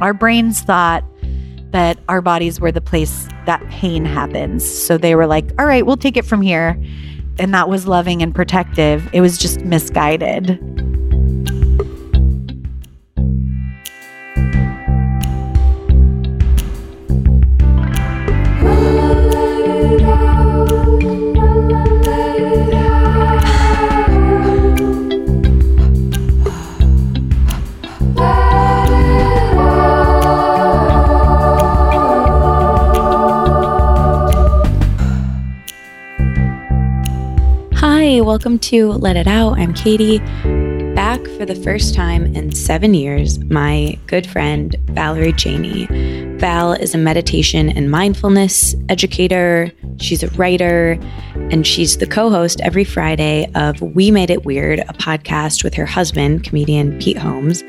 Our brains thought that our bodies were the place that pain happens. So they were like, all right, we'll take it from here. And that was loving and protective. It was just misguided. Welcome to Let It Out. I'm Katie. Back for the first time in seven years, my good friend Valerie Chaney. Val is a meditation and mindfulness educator. She's a writer, and she's the co host every Friday of We Made It Weird, a podcast with her husband, comedian Pete Holmes.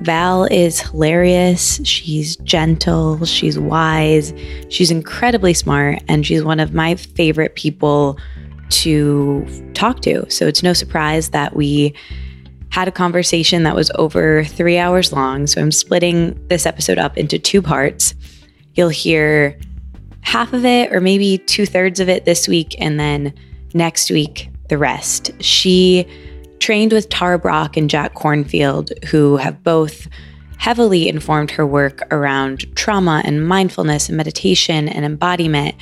Val is hilarious. She's gentle. She's wise. She's incredibly smart. And she's one of my favorite people to talk to. So it's no surprise that we had a conversation that was over three hours long. So I'm splitting this episode up into two parts. You'll hear half of it, or maybe two thirds of it this week, and then next week, the rest. She trained with Tara Brach and Jack Kornfield, who have both heavily informed her work around trauma and mindfulness and meditation and embodiment.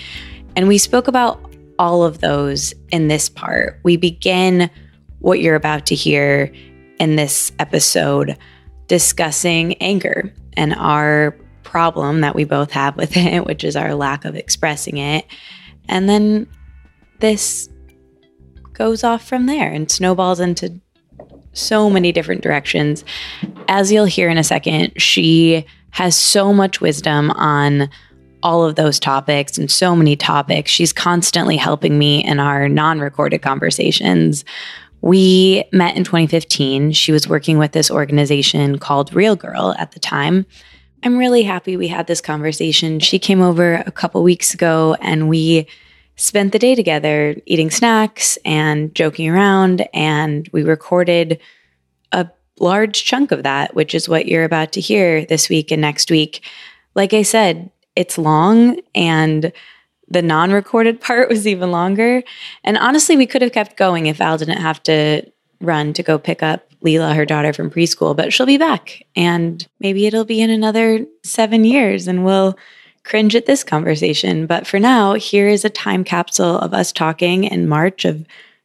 And we spoke about all of those in this part. We begin what you're about to hear in this episode discussing anger and our problem that we both have with it, which is our lack of expressing it. And then this goes off from there and snowballs into so many different directions. As you'll hear in a second, she has so much wisdom on all of those topics and so many topics. She's constantly helping me in our non recorded conversations. We met in 2015. She was working with this organization called Real Girl at the time. I'm really happy we had this conversation. She came over a couple weeks ago and we spent the day together eating snacks and joking around. And we recorded a large chunk of that, which is what you're about to hear this week and next week. Like I said, it's long and the non recorded part was even longer. And honestly, we could have kept going if Val didn't have to run to go pick up Lila, her daughter from preschool, but she'll be back. And maybe it'll be in another seven years and we'll cringe at this conversation. But for now, here is a time capsule of us talking in March of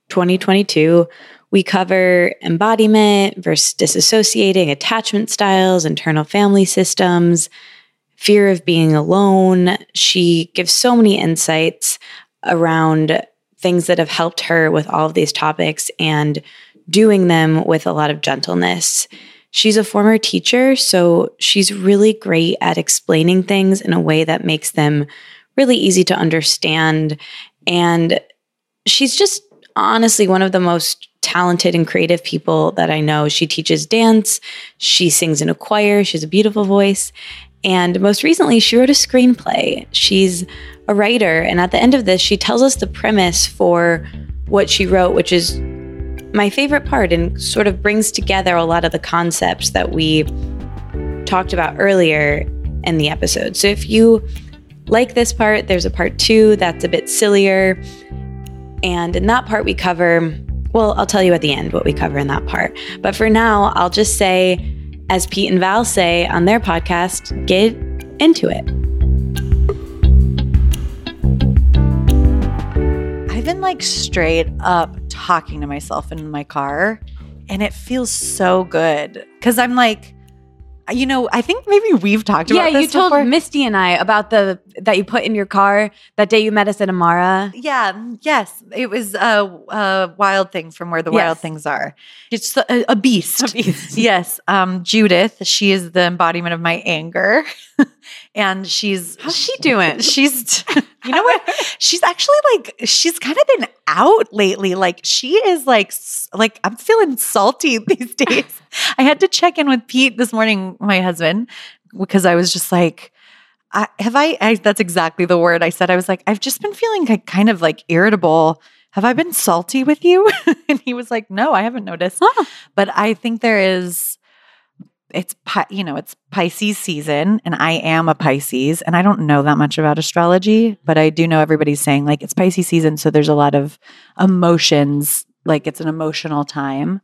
2022. We cover embodiment versus disassociating, attachment styles, internal family systems, fear of being alone. She gives so many insights around things that have helped her with all of these topics and doing them with a lot of gentleness. She's a former teacher, so she's really great at explaining things in a way that makes them really easy to understand. And she's just honestly one of the most talented and creative people that I know. She teaches dance, she sings in a choir, she has a beautiful voice, and most recently, she wrote a screenplay. She's a writer. And at the end of this, she tells us the premise for what she wrote, which is my favorite part and sort of brings together a lot of the concepts that we talked about earlier in the episode. So if you like this part, there's a part two that's a bit sillier. And in that part, we cover, well, I'll tell you at the end what we cover in that part. But for now, I'll just say, as Pete and Val say on their podcast, get into it. I've been like straight up talking to myself in my car, and it feels so good because I'm like, you know, I think maybe we've talked about yeah, you told before. Misty and I about the that you put in your car that day you met us at Amara. Yeah, yes, it was a, a wild thing from where the Yes. wild things are. It's a, a beast. A beast. yes, um, Judith. She is the embodiment of my anger, and she's How's she doing? She's, you know what? She's actually like she's kind of been out lately. Like she is like like I'm feeling salty these days. I had to check in with Pete this morning, my husband, because I was just like. I, have I, I? That's exactly the word I said. I was like, I've just been feeling like, kind of like irritable. Have I been salty with you? and he was like, No, I haven't noticed. Huh. But I think there is. it's you know it's Pisces season, and I am a Pisces, and I don't know that much about astrology, but I do know everybody's saying like it's Pisces season, so there's a lot of emotions, like it's an emotional time.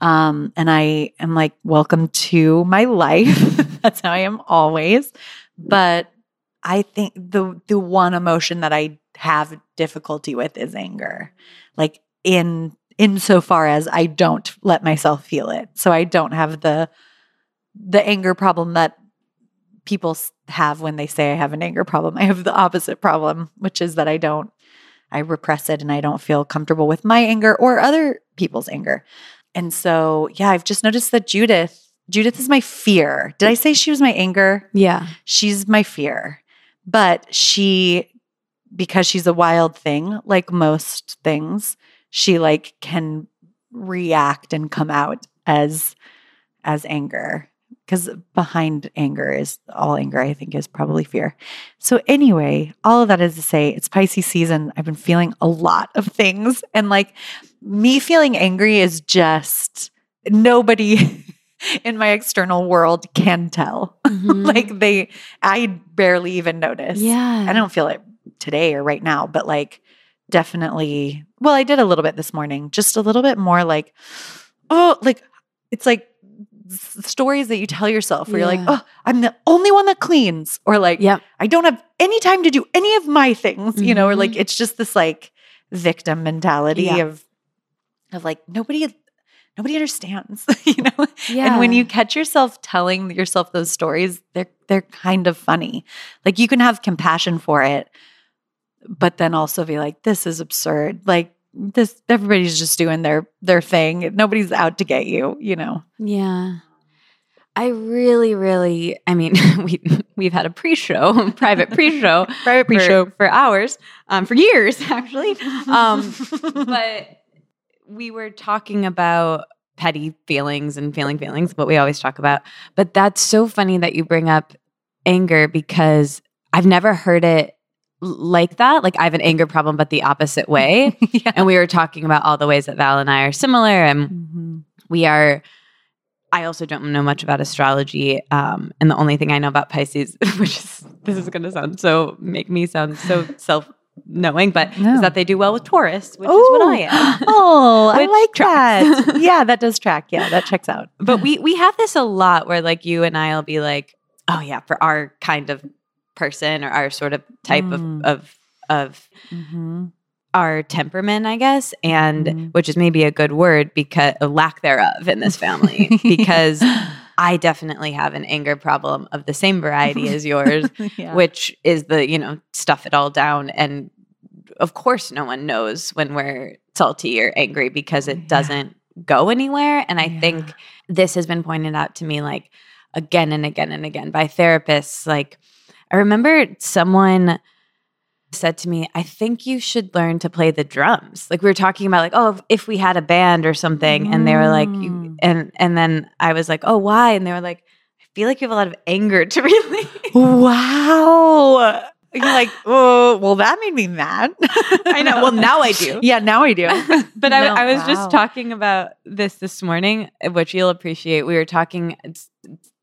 Um, and I am like, welcome to my life. That's how I am always. But I think the the one emotion that I have difficulty with is anger. Like in insofar as I don't let myself feel it. So I don't have the the anger problem that people have when they say I have an anger problem. I have the opposite problem, which is that I don't I repress it and I don't feel comfortable with my anger or other people's anger. And so, yeah, I've just noticed that Judith Judith is my fear. Did I say she was my anger? Yeah. she's my fear. But she, because she's a wild thing, like most things, she like can react and come out as as anger. Because behind anger is all anger, I think, is probably fear. So, anyway, all of that is to say, it's Pisces season. I've been feeling a lot of things. And like me feeling angry is just nobody in my external world can tell. Mm-hmm. like they I barely even notice. yeah. I don't feel it today or right now, but like definitely well, I did a little bit this morning, just a little bit more like oh, like it's like stories that you tell yourself where you're like, "Oh, I'm the only one that cleans," or like, Yep. "I don't have any time to do any of my things," you know, or like mm-hmm. it's just this like victim mentality Yeah. of of like nobody nobody understands, you know. Yeah. And when you catch yourself telling yourself those stories, they're they're kind of funny. Like you can have compassion for it, but then also be like, this is absurd. Like this everybody's just doing their their thing. Nobody's out to get you, you know. Yeah. I really, really, I mean, we we've had a pre-show, private pre-show, Private pre-show for, for hours, um, for years actually. Um, but we were talking about petty feelings and feeling feelings, what we always talk about. But that's so funny that you bring up anger because I've never heard it like that. Like I have an anger problem, but the opposite way. yeah. and we were talking about all the ways that Val and I are similar, and Mhm. we are. I also don't know much about astrology, um, and the only thing I know about Pisces, which is this is going to sound so make me sound so self knowing, but No. is that they do well with Taurus, which is what I am. Oh, I like tracks. that. yeah, that does track. Yeah, that checks out. but we we have this a lot where like you and I'll be like, oh yeah, for our kind of person or our sort of type Mm. of of of Mhm. our temperament, I guess, and Mhm. which is maybe a good word because a lack thereof in this family because I definitely have an anger problem of the same variety as yours, yeah. which is the, you know, stuff it all down. And of course, no one knows when we're salty or angry because it doesn't go anywhere. And I Yeah. think this has been pointed out to me like again and again and again by therapists. Like, I remember someone said to me, I think you should learn to play the drums. Like we were talking about like, oh, if, we had a band or something. And they were like, you, Mm. and and then I was like, oh, why? And they were like, I feel like you have a lot of anger to really Wow. You're like, oh, well, that made me mad. I know. Well, now I do. Yeah, now I do. but I, No, I was wow. just talking about this this morning, which you'll appreciate. We were talking.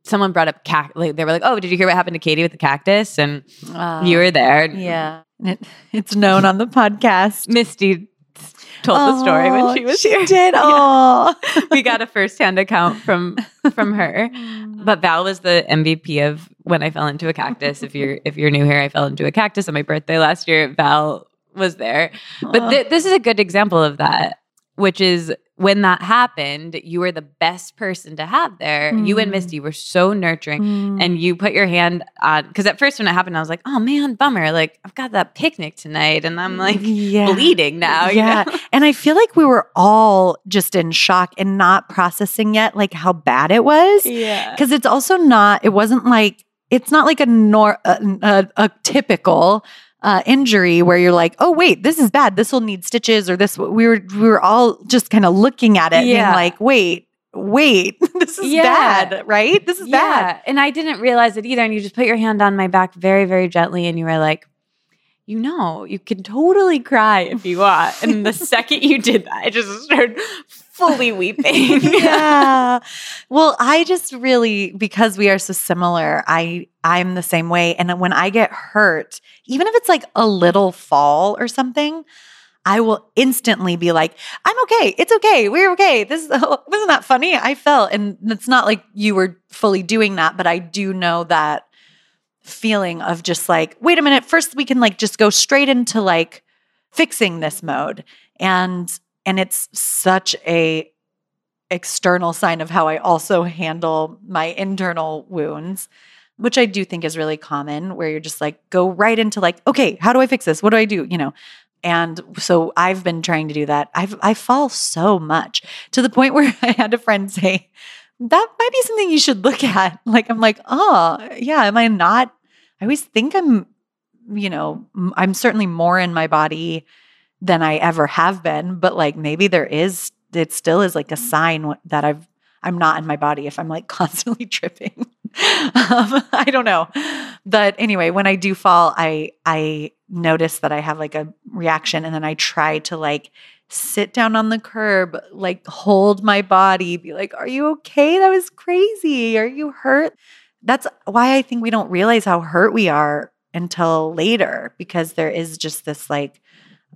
Someone brought up. Like they were like, "Oh, did you hear what happened to Katie with the cactus?" And you were there. Uh, yeah. It, it's known on the podcast. Misty told the story when Oh, she was she here. did. Yeah. Oh, we got a firsthand account from from her. But Val was the MVP of when I fell into a cactus. If you're if you're new here, I fell into a cactus on my birthday last year. Val was there. But th- this is a good example of that, which is when that happened, you were the best person to have there. You and Mm. Misty were so nurturing. And you put your hand on because at first when it happened, I was like, "Oh man, bummer! Like I've got that picnic tonight, and I'm like yeah. bleeding now." you yeah. know? And I feel like we were all just in shock and not processing yet, like how bad it was. yeah, Because it's also not, it wasn't like, it's not like a nor a, a, a typical uh, injury where you're like, oh wait, this is bad. This will need stitches, or this. We were we were all just kind of looking at it, being like, wait, wait, this is Yeah. bad, right? This is bad. And I didn't realize it either. And you just put your hand on my back very, very gently, and you were like, you know, you can totally cry if you want. And the second you did that, I just started fully weeping. yeah. Well, I just really because we are so similar, I I'm the same way and when I get hurt, even if it's like a little fall or something, I will instantly be like, I'm okay. It's okay. We're okay. This wasn't that funny. I fell. And it's not like you were fully doing that, but I do know that feeling of just like, wait a minute, first we can like just go straight into like fixing this mode. And and it's such a external sign of how I also handle my internal wounds, which I do think is really common where you're just like go right into like, okay, how do I fix this? What do I do? You know. And so I've been trying to do that. I've I fall so much to the point where I had a friend say, that might be something you should look at. Like, I'm like, oh, yeah, am I not? I always think I'm, you know, I'm certainly more in my body than I ever have been, but like maybe there is, it still is like a sign that I've, I'm not in my body if I'm like constantly tripping. um, I don't know. But anyway, when I do fall, I, I notice that I have like a reaction and then I try to like sit down on the curb, like hold my body, be like, Are you okay? That was crazy. Are you hurt? That's why I think we don't realize how hurt we are until later because there is just this like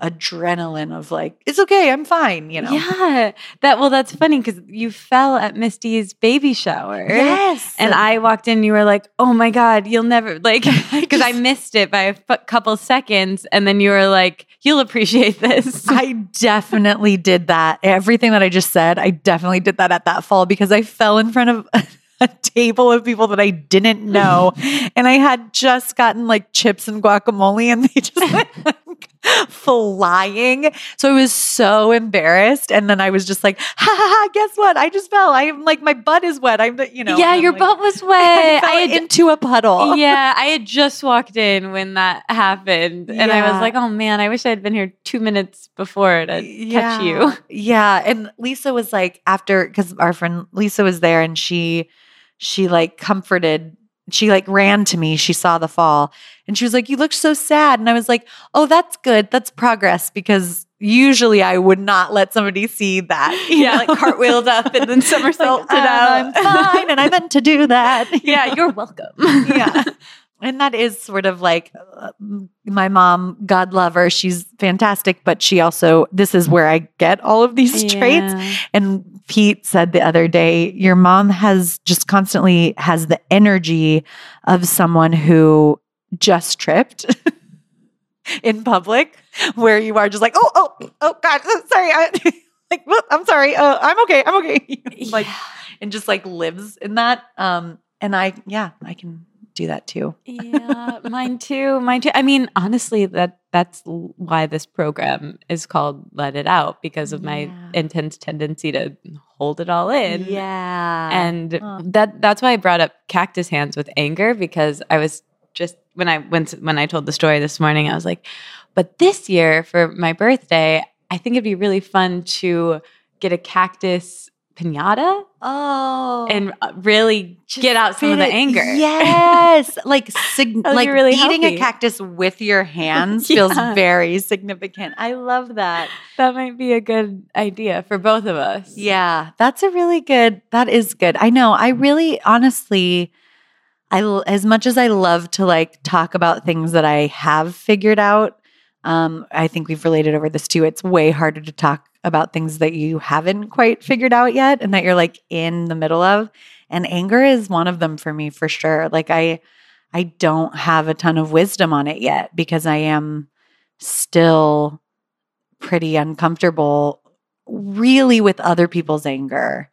adrenaline of like it's okay i'm fine you know? Yeah. That well that's funny because you fell at misty's baby shower. Yes. And i walked in and you were like oh my god you'll never like because I, I missed it by a f- couple seconds and then you were like you'll appreciate this. I definitely did that. Everything that i just said i definitely did that at that fall because i fell in front of a table of people that I didn't know. and I had just gotten like chips and guacamole and they just went flying. So I was so embarrassed. And then I was just like, ha ha ha, guess what? I just fell. I'm like, my butt is wet. I'm, you know. Yeah, your like, butt was wet. I, I had, into a puddle. Yeah, I had just walked in when that happened. And yeah. I was like, oh man, I wish I had been here two minutes before to yeah. catch you. Yeah. And Lisa was like, after, because our friend Lisa was there and she, she like comforted she like ran to me. She saw the fall. And she was like you look so sad. And i was like oh that's good. That's progress because usually i would not let somebody see that. Yeah know? like cartwheeled up and then somersaulted like, out i'm fine and i meant to do that. Yeah you're welcome. Yeah. And that is sort of like uh, my mom god love her she's fantastic but she also this is where i get all of these yeah. traits and pete said the other day your mom has just constantly has the energy of someone who just tripped in public where you are just like oh oh oh god sorry I, like i'm sorry uh, i'm okay i'm okay like yeah. and just like lives in that um and i yeah i can do that too. yeah, mine too. Mine too. I mean, honestly, that that's why this program is called Let It Out because of my intense tendency to hold it all in. Yeah. And that that's why I brought up cactus hands with anger because I was just when I went when I told the story this morning, I was like, but this year for my birthday, I think it'd be really fun to get a cactus pinata. Oh, and uh, really get out some of the anger. Yes, like sig- like really eating healthy. a cactus with your hands yeah. feels very significant. I love that. That might be a good idea for both of us. Yeah, that's a really good. That is good. I know. I really, honestly. I as much as I love to like talk about things that I have figured out, um, I think we've related over this too. It's way harder to talk about things that you haven't quite figured out yet and that you're like in the middle of. And anger is one of them for me for sure. Like I I don't have a ton of wisdom on it yet because I am still pretty uncomfortable really with other people's anger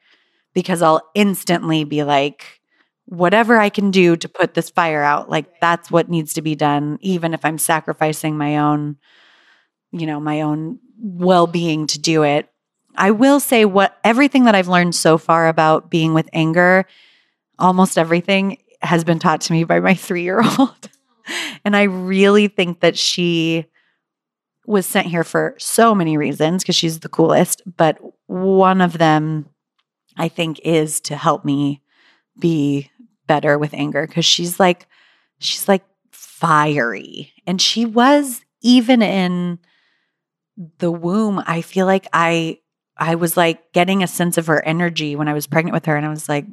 because I'll instantly be like whatever I can do to put this fire out like that's what needs to be done even if I'm sacrificing my own you know my own well-being to do it. I will say what everything that I've learned so far about being with anger, almost everything has been taught to me by my 3-year-old. and I really think that she was sent here for so many reasons because she's the coolest, but one of them I think is to help me be better with anger because she's like she's like fiery and she was even in the womb, I feel like I I was like getting a sense of her energy when I was pregnant with her and I was like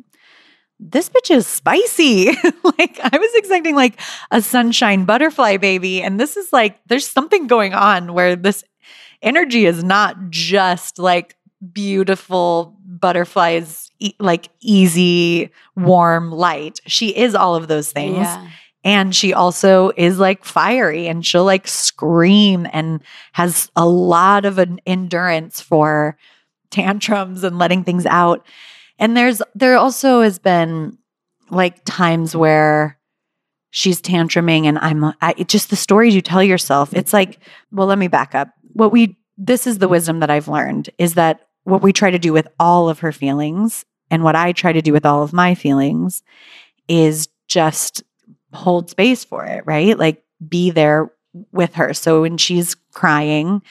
this bitch is spicy. like I was expecting like a sunshine butterfly baby and this is like there's something going on where this energy is not just like beautiful butterflies e- like easy warm light. She is all of those things. Yeah. And she also is like fiery and she'll like scream and has a lot of an endurance for tantrums and letting things out. And there's there also has been like times where she's tantruming and I'm I, just the stories you tell yourself. It's like, well, let me back up. What we this is the wisdom that I've learned is that what we try to do with all of her feelings and what I try to do with all of my feelings is just hold space for it, right? Like be there with her. So when she's crying,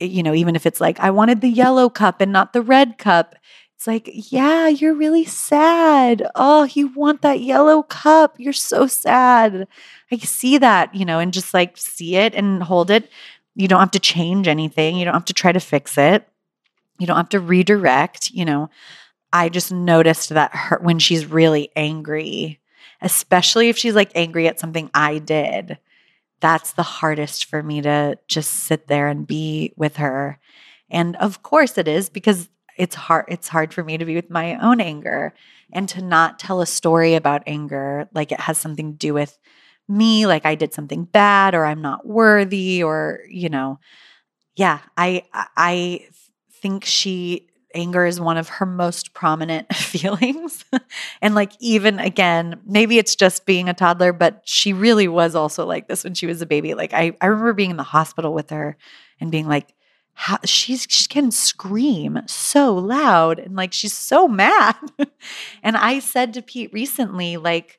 you know, even if it's like, I wanted the yellow cup and not the red cup, it's like, yeah, you're really sad. Oh, you want that yellow cup. You're so sad. I see that, you know, and just like see it and hold it. You don't have to change anything. You don't have to try to fix it. You don't have to redirect, you know. I just noticed that her when she's really angry, especially if she's like angry at something I did, that's the hardest for me to just sit there and be with her. And of course it is because it's hard it's hard for me to be with my own anger and to not tell a story about anger like it has something to do with me like I did something bad or I'm not worthy or you know yeah I I think she anger is one of her most prominent feelings. and like, even again, maybe it's just being a toddler, but she really was also like this when she was a baby. Like, I, I remember being in the hospital with her and being like, how, she's she can scream so loud and like she's so mad. and I said to Pete recently, like,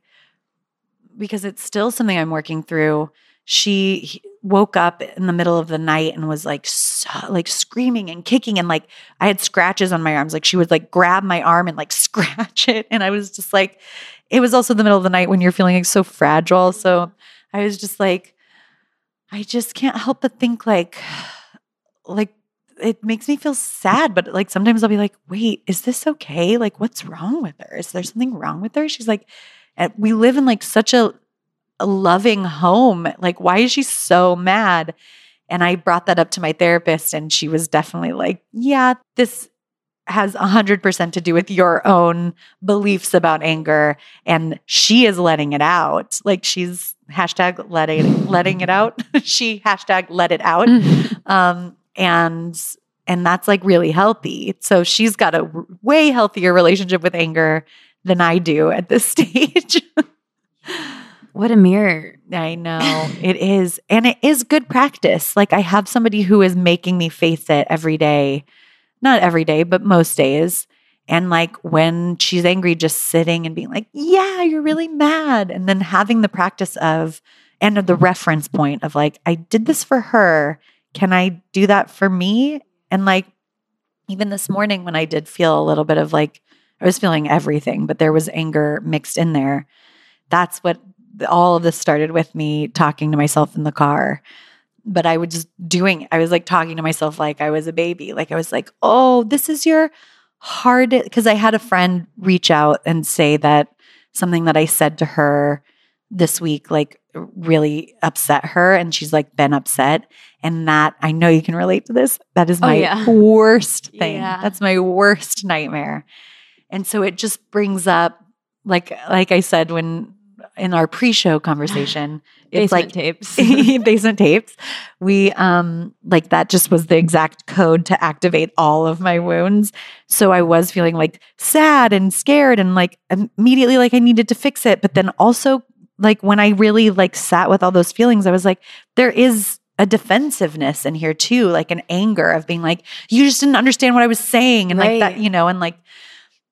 because it's still something I'm working through she woke up in the middle of the night and was like so, like screaming and kicking and like I had scratches on my arms. Like she would like grab my arm and like scratch it. And I was just like it was also the middle of the night when you're feeling like so fragile. So I was just like I just can't help but think like like it makes me feel sad but like sometimes I'll be like wait is this okay? Like what's wrong with her? Is there something wrong with her? She's like we live in like such a a loving home. Like, why is she so mad? And I brought that up to my therapist, and she was definitely like, Yeah, this has 100% to do with your own beliefs about anger. And she is letting it out. Like, she's hashtag letting, letting it out. she hashtag let it out. Um, and and that's like really healthy. So she's got a way healthier relationship with anger than I do at this stage. What a mirror. I know it is. And it is good practice. Like I have somebody who is making me face it every day. Not every day, but most days. And like when she's angry, just sitting and being like, yeah, you're really mad. And then having the practice of, and the reference point of like, I did this for her. Can I do that for me? And like, even this morning when I did feel a little bit of like, I was feeling everything, but there was anger mixed in there. That's what all of this started with me talking to myself in the car but I was just doing, I was like talking to myself like I was a baby. Like I was like, oh, this is your hard, because I had a friend reach out and say that something that I said to her this week, like really upset her. And she's like been upset. And that I know you can relate to this. That is Oh, my yeah. worst thing. Yeah. That's my worst nightmare. And so it just brings up, like, like I said, when in our pre-show conversation, it's Basement like tapes. basement tapes. We um like that just was the exact code to activate all of my wounds. So I was feeling like sad and scared and like immediately like I needed to fix it, but then also like when I really like sat with all those feelings, I was like there is a defensiveness in here too, like an anger of being like you just didn't understand what I was saying and like that, you know, and like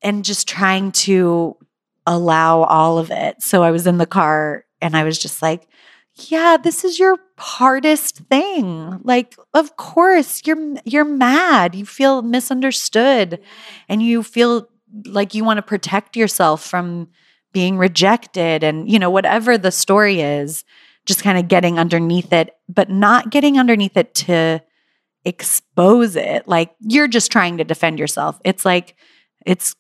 and just trying to allow all of it. So I was in the car and I was just like, yeah, this is your hardest thing. Like, of course, you're you're mad. You feel misunderstood and you feel like you want to protect yourself from being rejected and, you know, whatever the story is, just kind of getting underneath it, but not getting underneath it to expose it. Like you're just trying to defend yourself. It's like, it's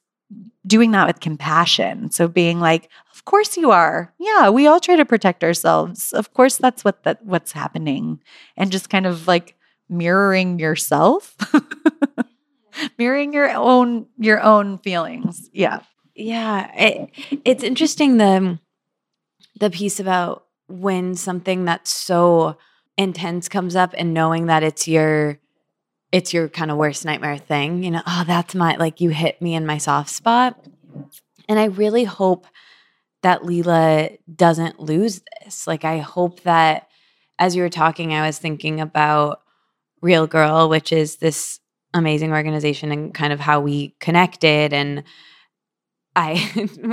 doing that with compassion. So being like, of course you are. Yeah, we all try to protect ourselves. Of course that's what that what's happening. And just kind of like mirroring yourself. mirroring your own your own feelings. Yeah. Yeah, it, it's interesting the the piece about when something that's so intense comes up and knowing that it's your it's your kind of worst nightmare thing, you know, oh, that's my like you hit me in my soft spot. And I really hope that Lila doesn't lose this. Like I hope that as you were talking, I was thinking about Real Girl, which is this amazing organization and kind of how we connected and I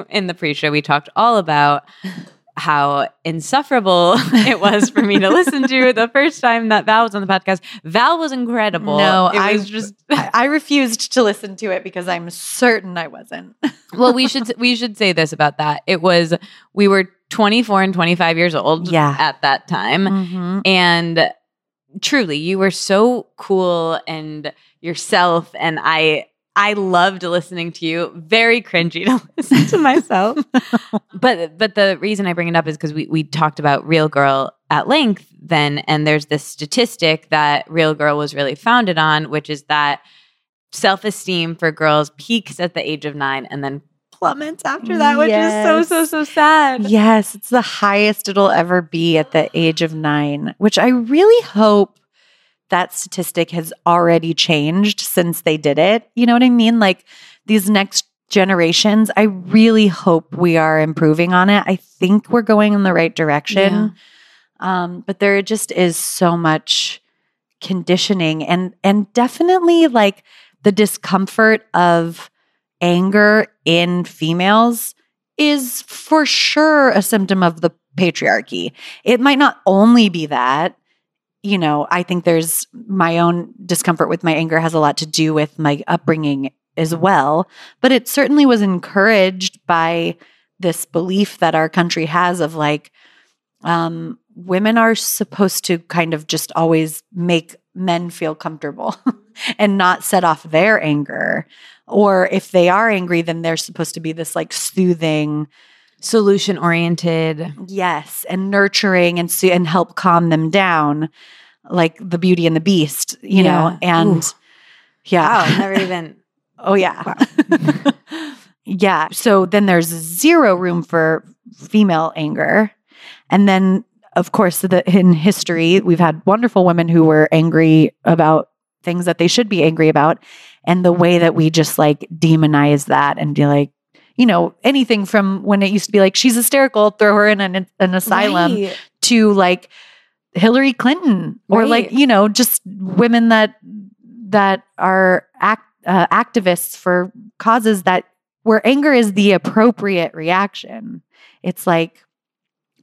in the pre-show we talked all about how insufferable it was for me to listen to the first time that Val was on the podcast. Val was incredible. No, it I was just I, refused to listen to it because I'm certain I wasn't. well, we should we should say this about that. It was we were 24 and 25 years old Yeah. at that time. Mhm. And truly, you were so cool and yourself. And I I loved listening to you. Very cringy to listen to myself. but but the reason I bring it up is because we we talked about Real Girl at length then, and there's this statistic that Real Girl was really founded on, which is that self-esteem for girls peaks at the age of nine and then plummets after that, which is so, so, so sad. Yes, it's the highest it'll ever be at the age of nine, which I really hope that statistic has already changed since they did it. You know what I mean? Like these next generations, I really hope we are improving on it. I think we're going in the right direction. Um, but there just is so much conditioning and and definitely like the discomfort of anger in females is for sure a symptom of the patriarchy. It might not only be that, you know, I think there's my own discomfort with my anger has a lot to do with my upbringing as well, but it certainly was encouraged by this belief that our country has of like um women are supposed to kind of just always make men feel comfortable and not set off their anger or if they are angry then they're supposed to be this like soothing Solution oriented. yes and nurturing and so, and help calm them down like the beauty and the beast you know and Ooh. yeah Wow, never even. Oh yeah. yeah. So then there's zero room for female anger. And then of course the, in history we've had wonderful women who were angry about things that they should be angry about and the way that we just like demonize that and be like you know anything from when it used to be like she's hysterical throw her in an, an asylum Right. to like Hillary Clinton or like you know just women that that are act, uh, activists for causes that where anger is the appropriate reaction. It's like,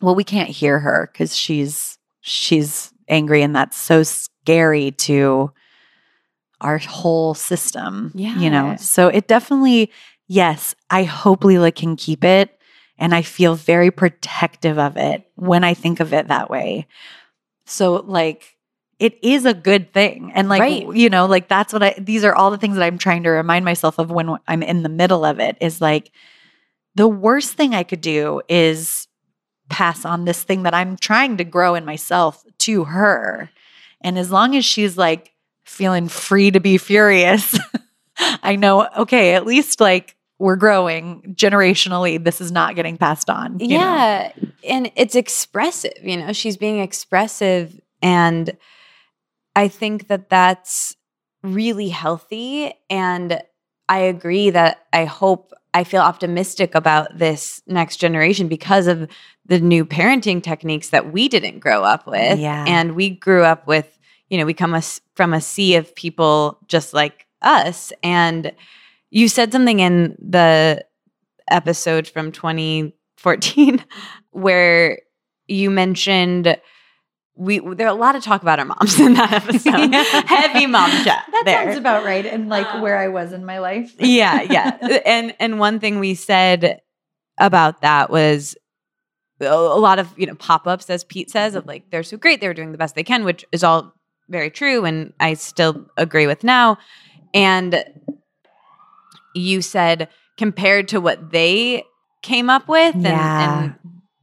well, we can't hear her because she's she's angry, and that's so scary to our whole system. yeah. you know. So it definitely, yes, I hope Lila can keep it. And I feel very protective of it when I think of it that way. So, like, it is a good thing. And, like, Right. you know, like, that's what I, these are all the things that I'm trying to remind myself of when I'm in the middle of it is like, the worst thing I could do is pass on this thing that I'm trying to grow in myself to her. And as long as she's like feeling free to be furious, I know, okay, at least like we're growing generationally. This is not getting passed on. you know? Yeah. And it's expressive, you know, she's being expressive. And I think that that's really healthy. And I agree that I hope, I feel optimistic about this next generation because of the new parenting techniques that we didn't grow up with. Yeah. And we grew up with, you know, we come us from a sea of people just like us. And you said something in the episode from 2014 where you mentioned we there are a lot of talk about our moms in that episode. Heavy mom chat. That there. sounds about right. And like Um, where I was in my life. yeah, yeah. and and one thing we said about that was a a lot of you know pop-ups as pete says of like they're so great they're doing the best they can which is all very true and i still agree with now and you said compared to what they came up with and, Yeah. and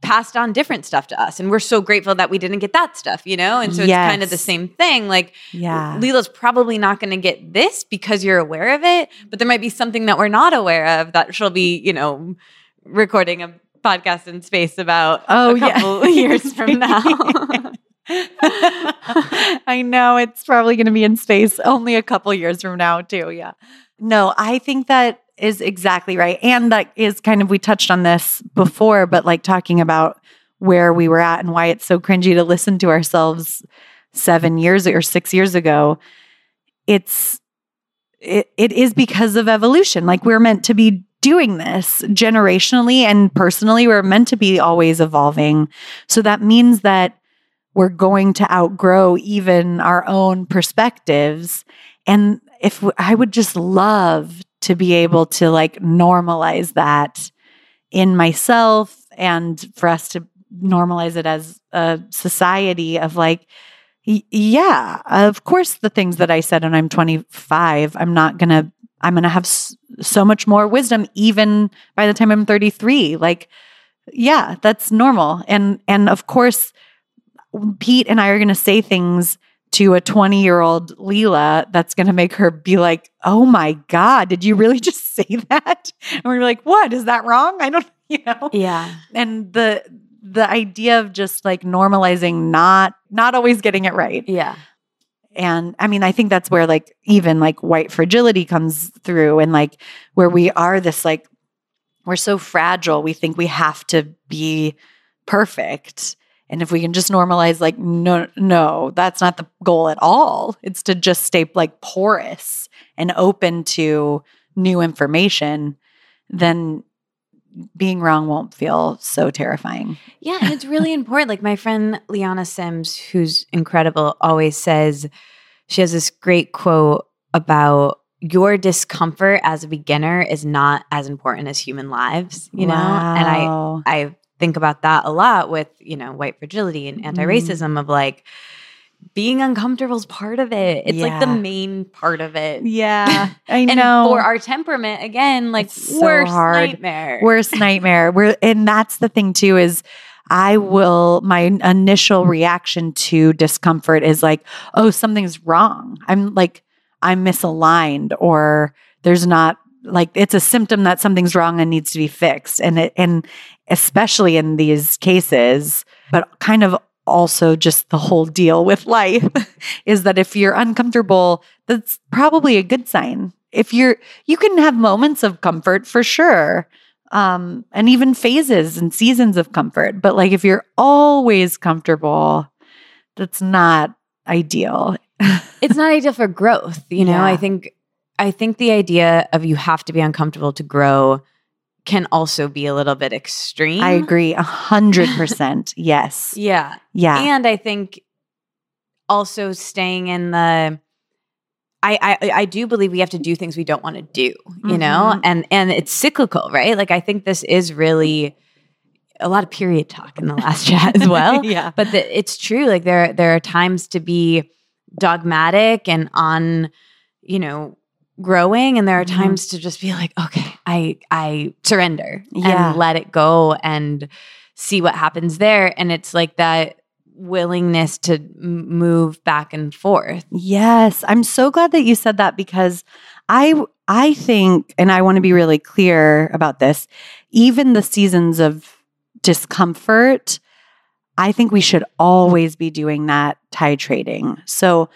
passed on different stuff to us and we're so grateful that we didn't get that stuff you know and so it's kind of the same thing like Yeah. Lila's probably not going to get this because you're aware of it, but there might be something that we're not aware of that she'll be, you know, recording a podcast in space about Oh, a yeah. years from now. I know it's probably going to be in space only a couple years from now, too. Yeah. No, I think that is exactly right. And that is kind of, we touched on this before, but like talking about where we were at and why it's so cringy to listen to ourselves seven years or six years ago. It's, it, it is because of evolution. Like we're meant to be doing this generationally and personally. We're meant to be always evolving. So that means that we're going to outgrow even our own perspectives. And if I would just love to be able to like normalize that in myself and for us to normalize it as a society of like, y- yeah, of course, the things that I said when I'm 25, I'm not going to, I'm going to have s- so much more wisdom even by the time I'm 33. Like, yeah, that's normal. And, and of course, Pete and I are going to say things to a 20 year old Lila that's going to make her be like, oh my God, did you really just say that? And we're like, what? Is that wrong? I don't, you know? yeah. And the, the idea of just like normalizing not not always getting it right Yeah. and i mean i think that's where like even like white fragility comes through and like where we are this like we're so fragile we think we have to be perfect and if we can just normalize like no no that's not the goal at all it's to just stay like porous and open to new information then being wrong won't feel so terrifying Yeah, and it's really important. Like my friend Liana Sims, who's incredible, always says she has this great quote about your discomfort as a beginner is not as important as human lives, you know? And I Wow. Think about that a lot with, you know, white fragility and Mm. anti-racism of like being uncomfortable is part of it. It's like the main part of it. Yeah, I And know. for our temperament, again, like so worst hard. nightmare. worst nightmare. We're and that's the thing too is I will my initial reaction to discomfort is like, oh, something's wrong. I'm like I'm misaligned or there's not like it's a symptom that something's wrong and needs to be fixed. And it and especially in these cases, but kind of also just the whole deal with life is that if you're uncomfortable, that's probably a good sign. If you're you can have moments of comfort for sure um and even phases and seasons of comfort but like if you're always comfortable that's not ideal it's not ideal for growth you know Yeah. i think i think the idea of you have to be uncomfortable to grow can also be a little bit extreme. I agree a hundred percent. Yes. Yeah. Yeah. And i think also staying in the I, I I do believe we have to do things we don't want to do, you know, Mhm. and and it's cyclical, right? Like I think this is really a lot of period talk in the last chat as well. yeah. But the, it's true like there there are times to be dogmatic and on you know growing and there are Mhm. times to just be like okay i i surrender Yeah. and let it go and see what happens there and it's like that willingness to m- move back and forth Yes, I'm so glad that you said that because I I think and I want to be really clear about this, even the seasons of discomfort, I think we should always be doing that titrating. So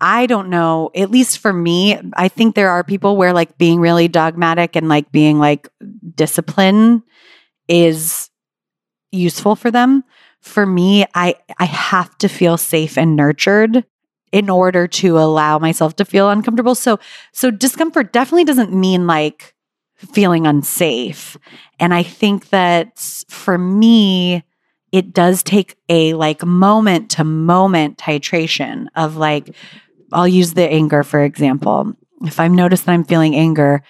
I don't know, at least for me, I think there are people where like being really dogmatic and like being like discipline is useful for them. For me i i have to feel safe and nurtured in order to allow myself to feel uncomfortable. So so discomfort definitely doesn't mean like feeling unsafe. And i think that for me it does take a like moment to moment titration of like i'll use the anger for example if i've noticed that i'm feeling anger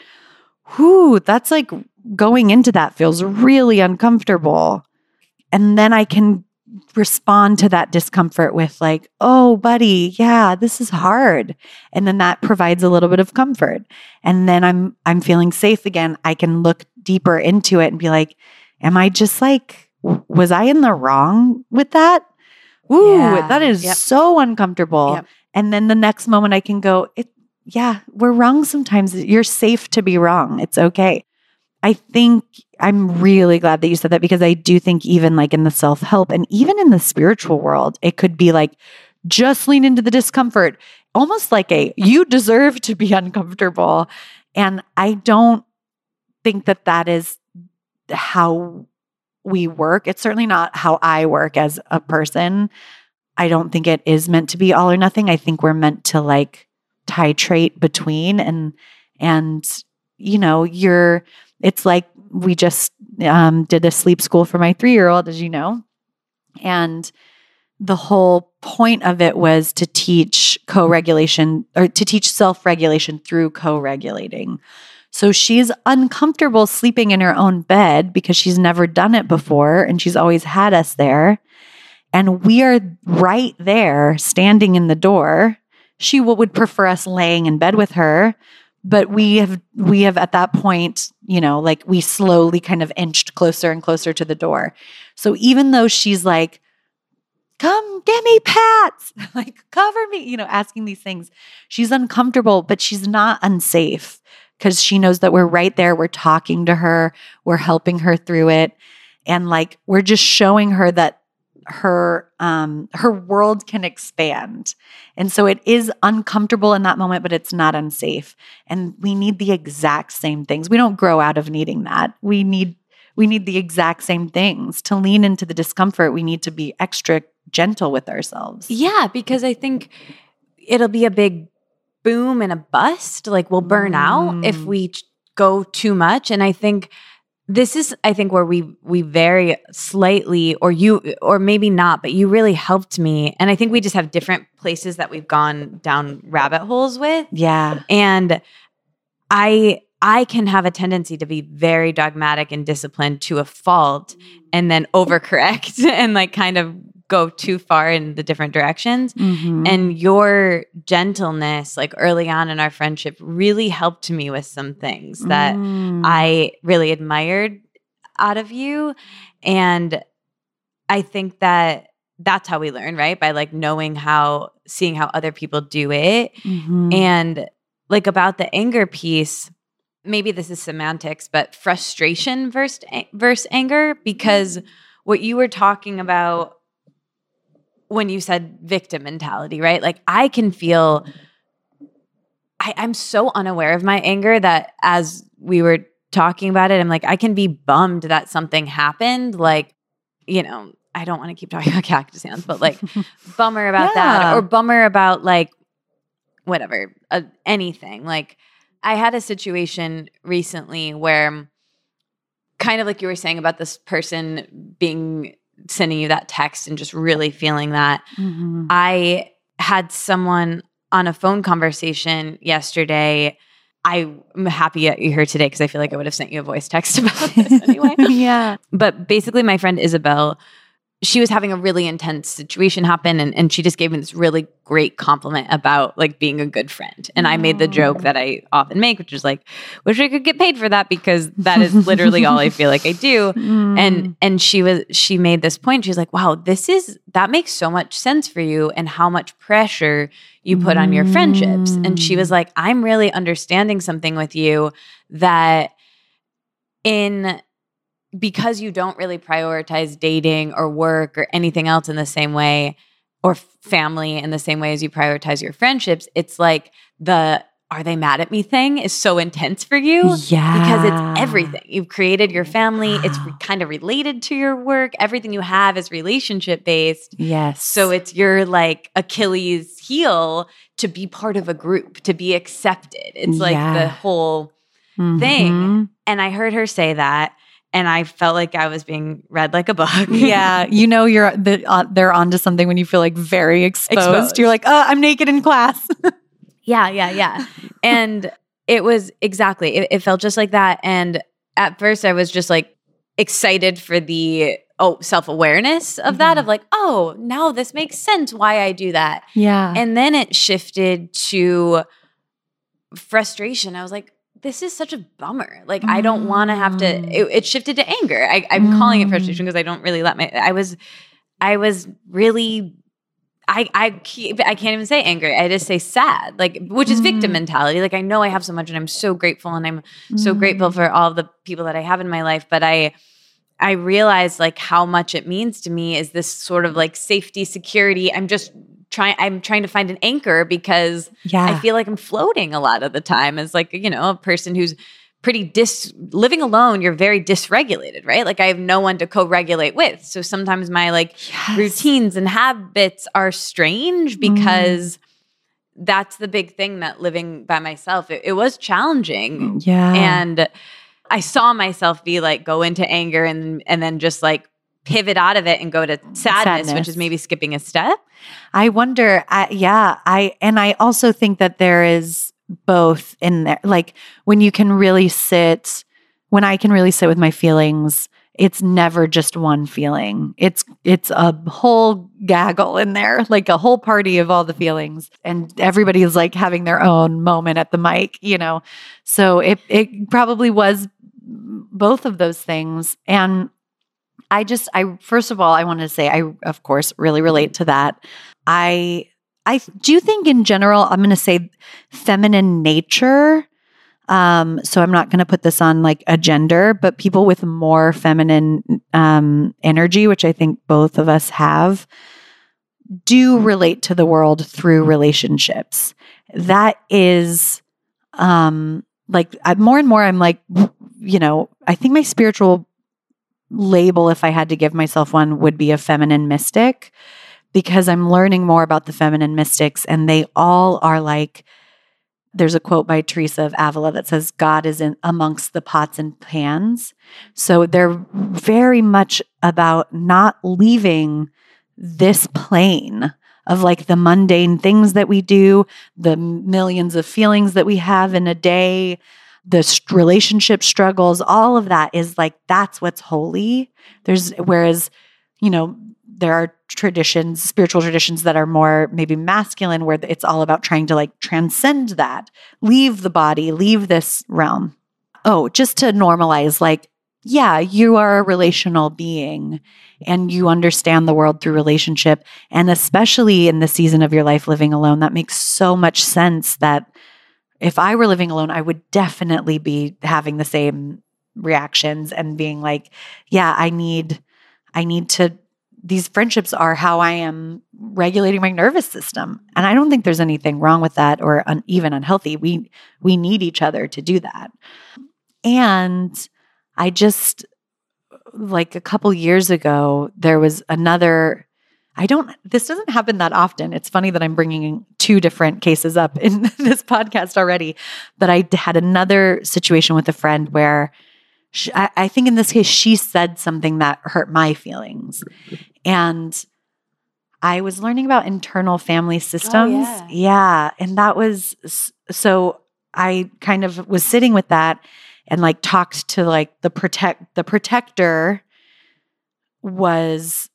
whoo that's like going into that feels really uncomfortable. And then I can respond to that discomfort with like, "Oh, buddy, yeah, this is hard." And then that provides a little bit of comfort. And then I'm I'm feeling safe again. I can look deeper into it and be like, "Am I just like was I in the wrong with that?" Ooh, Yeah. that is Yep. so uncomfortable. Yep. And then the next moment I can go, it yeah, we're wrong sometimes. You're safe to be wrong. It's okay. I think I'm really glad that you said that because I do think even like in the self-help and even in the spiritual world, it could be like just lean into the discomfort, almost like a you deserve to be uncomfortable. And I don't think that that is how we work. It's certainly not how I work as a person. I don't think it is meant to be all or nothing. I think we're meant to like titrate between and and you know, you're it's like we just um, did a sleep school for my three year old, as you know. And the whole point of it was to teach co regulation or to teach self regulation through co regulating. So she's uncomfortable sleeping in her own bed because she's never done it before and she's always had us there. And we are right there standing in the door. She would prefer us laying in bed with her, but we have we have at that point, you know, like we slowly kind of inched closer and closer to the door. So even though she's like come give me pats like cover me you know asking these things she's uncomfortable but she's not unsafe because she knows that we're right there we're talking to her we're helping her through it and like we're just showing her that her um her world can expand and so it is uncomfortable in that moment but it's not unsafe and we need the exact same things we don't grow out of needing that we need we need the exact same things to lean into the discomfort we need to be extra gentle with ourselves Yeah, because I think it'll be a big boom and a bust. Like we'll burn out if Mm. we go too much. And I think this is, I think, where we we vary slightly, or you, or maybe not, but you really helped me. And I think we just have different places that we've gone down rabbit holes with. yeah And I I can have a tendency to be very dogmatic and disciplined to a fault mm. and then overcorrect and like kind of go too far in the different directions. Mhm. And your gentleness, like early on in our friendship, really helped me with some things that Mm. I really admired out of you. And I think that that's how we learn, right? By like knowing how, seeing how other people do it. Mhm. And like about the anger piece, maybe this is semantics, but frustration versus, versus anger, because what you were talking about when you said victim mentality, right? Like I can feel, I, I'm so unaware of my anger that as we were talking about it, I'm like, I can be bummed that something happened. Like, you know, I don't want to keep talking about cactus hands, but like bummer about that or bummer about like whatever uh, anything like i had a situation recently where kind of like you were saying about this person being sending you that text and just really feeling that Mhm. i had someone on a phone conversation yesterday i'm happy that you're here today because i feel like i would have sent you a voice text about this anyway yeah. but basically my friend isabel she was having a really intense situation happen and, and she just gave me this really great compliment about like being a good friend. And i made the joke that i often make which is like wish i could get paid for that because that is literally all i feel like i do. Mm. and and she was she made this point. She's like wow this is that makes so much sense for you and how much pressure you put on your friendships. And she was Mm. like i'm really understanding something with you that in because you don't really prioritize dating or work or anything else in the same way or family in the same way as you prioritize your friendships it's like the are they mad at me thing is so intense for you yeah. because it's everything. You've created your family, it's re- kind of related to your work. Everything you have is relationship based. Yes. So it's your like Achilles heel to be part of a group, to be accepted. It's like Yeah. the whole Mhm. thing. and I heard her say that and I felt like I was being read like a book. Yeah, you know you're the, uh, they're onto something when you feel like very exposed. Exposed. You're like, oh, I'm naked in class. Yeah, yeah, yeah. and it was exactly, it, it felt just like that. And at first I was just like excited for the oh self-awareness of that Mhm. of like, oh, now this makes sense why I do that. Yeah. And then it shifted to frustration. I was like, this is such a bummer. Like, I don't want to have to. Mm. It, it shifted to anger. I, I'm calling it Mm. frustration because I don't really let my. I was, I was really. I I keep, I can't even say angry. I just say sad, like which is victim Mm. mentality. Like I know I have so much, and I'm so grateful, and I'm so Mm. grateful for all the people that I have in my life. But I I realized like how much it means to me is this sort of like safety, security. I'm just trying I'm trying to find an anchor because yeah. I feel like I'm floating a lot of the time as like, you know, a person who's pretty dis living alone, you're very dysregulated, right? Like I have no one to co-regulate with. So sometimes my like Yes. routines and habits are strange mm. because that's the big thing that living by myself it, it was challenging Yeah. and i saw myself be like go into anger and and then just like pivot out of it and go to sadness, which is maybe skipping a step I wonder, I, yeah, I and I also think that there is both in there. Like when you can really sit, when I can really sit with my feelings, it's never just one feeling. It's it's a whole gaggle in there, like a whole party of all the feelings, and everybody is like having their own moment at the mic, you know. So it it probably was both of those things, and I just I first of all I want to say I of course really relate to that. I I do think in general I'm going to say feminine nature um so I'm not going to put this on like a gender but people with more feminine um energy which I think both of us have do relate to the world through relationships. That is um like I, more and more I'm like you know, I think my spiritual label, if I had to give myself one, would be a feminine mystic because I'm learning more about the feminine mystics and they all are like, there's a quote by Teresa of Avila that says, God is in amongst the pots and pans. So they're very much about not leaving this plane of like the mundane things that we do, the millions of feelings that we have in a day, the relationship struggles, all of that is like that's what's holy. There's whereas, you know, there are traditions, spiritual traditions that are more maybe masculine where it's all about trying to like transcend that, leave the body, leave this realm. Oh, just to normalize like yeah, you are a relational being and you understand the world through relationship and especially in the season of your life living alone that makes so much sense that if I were living alone, I would definitely be having the same reactions and being like, yeah, I need, I need to, these friendships are how I am regulating my nervous system. And I don't think there's anything wrong with that or un, even unhealthy. We, we need each other to do that. And I just, like a couple years ago, there was another I don't, this doesn't happen that often. It's funny that I'm bringing two different cases up in this podcast already, but I had another situation with a friend where she, I, I think in this case, she said something that hurt my feelings. And I was learning about internal family oh, systems. yeah. yeah. And that was so I kind of was sitting with that and like talked to like the protect, the protector was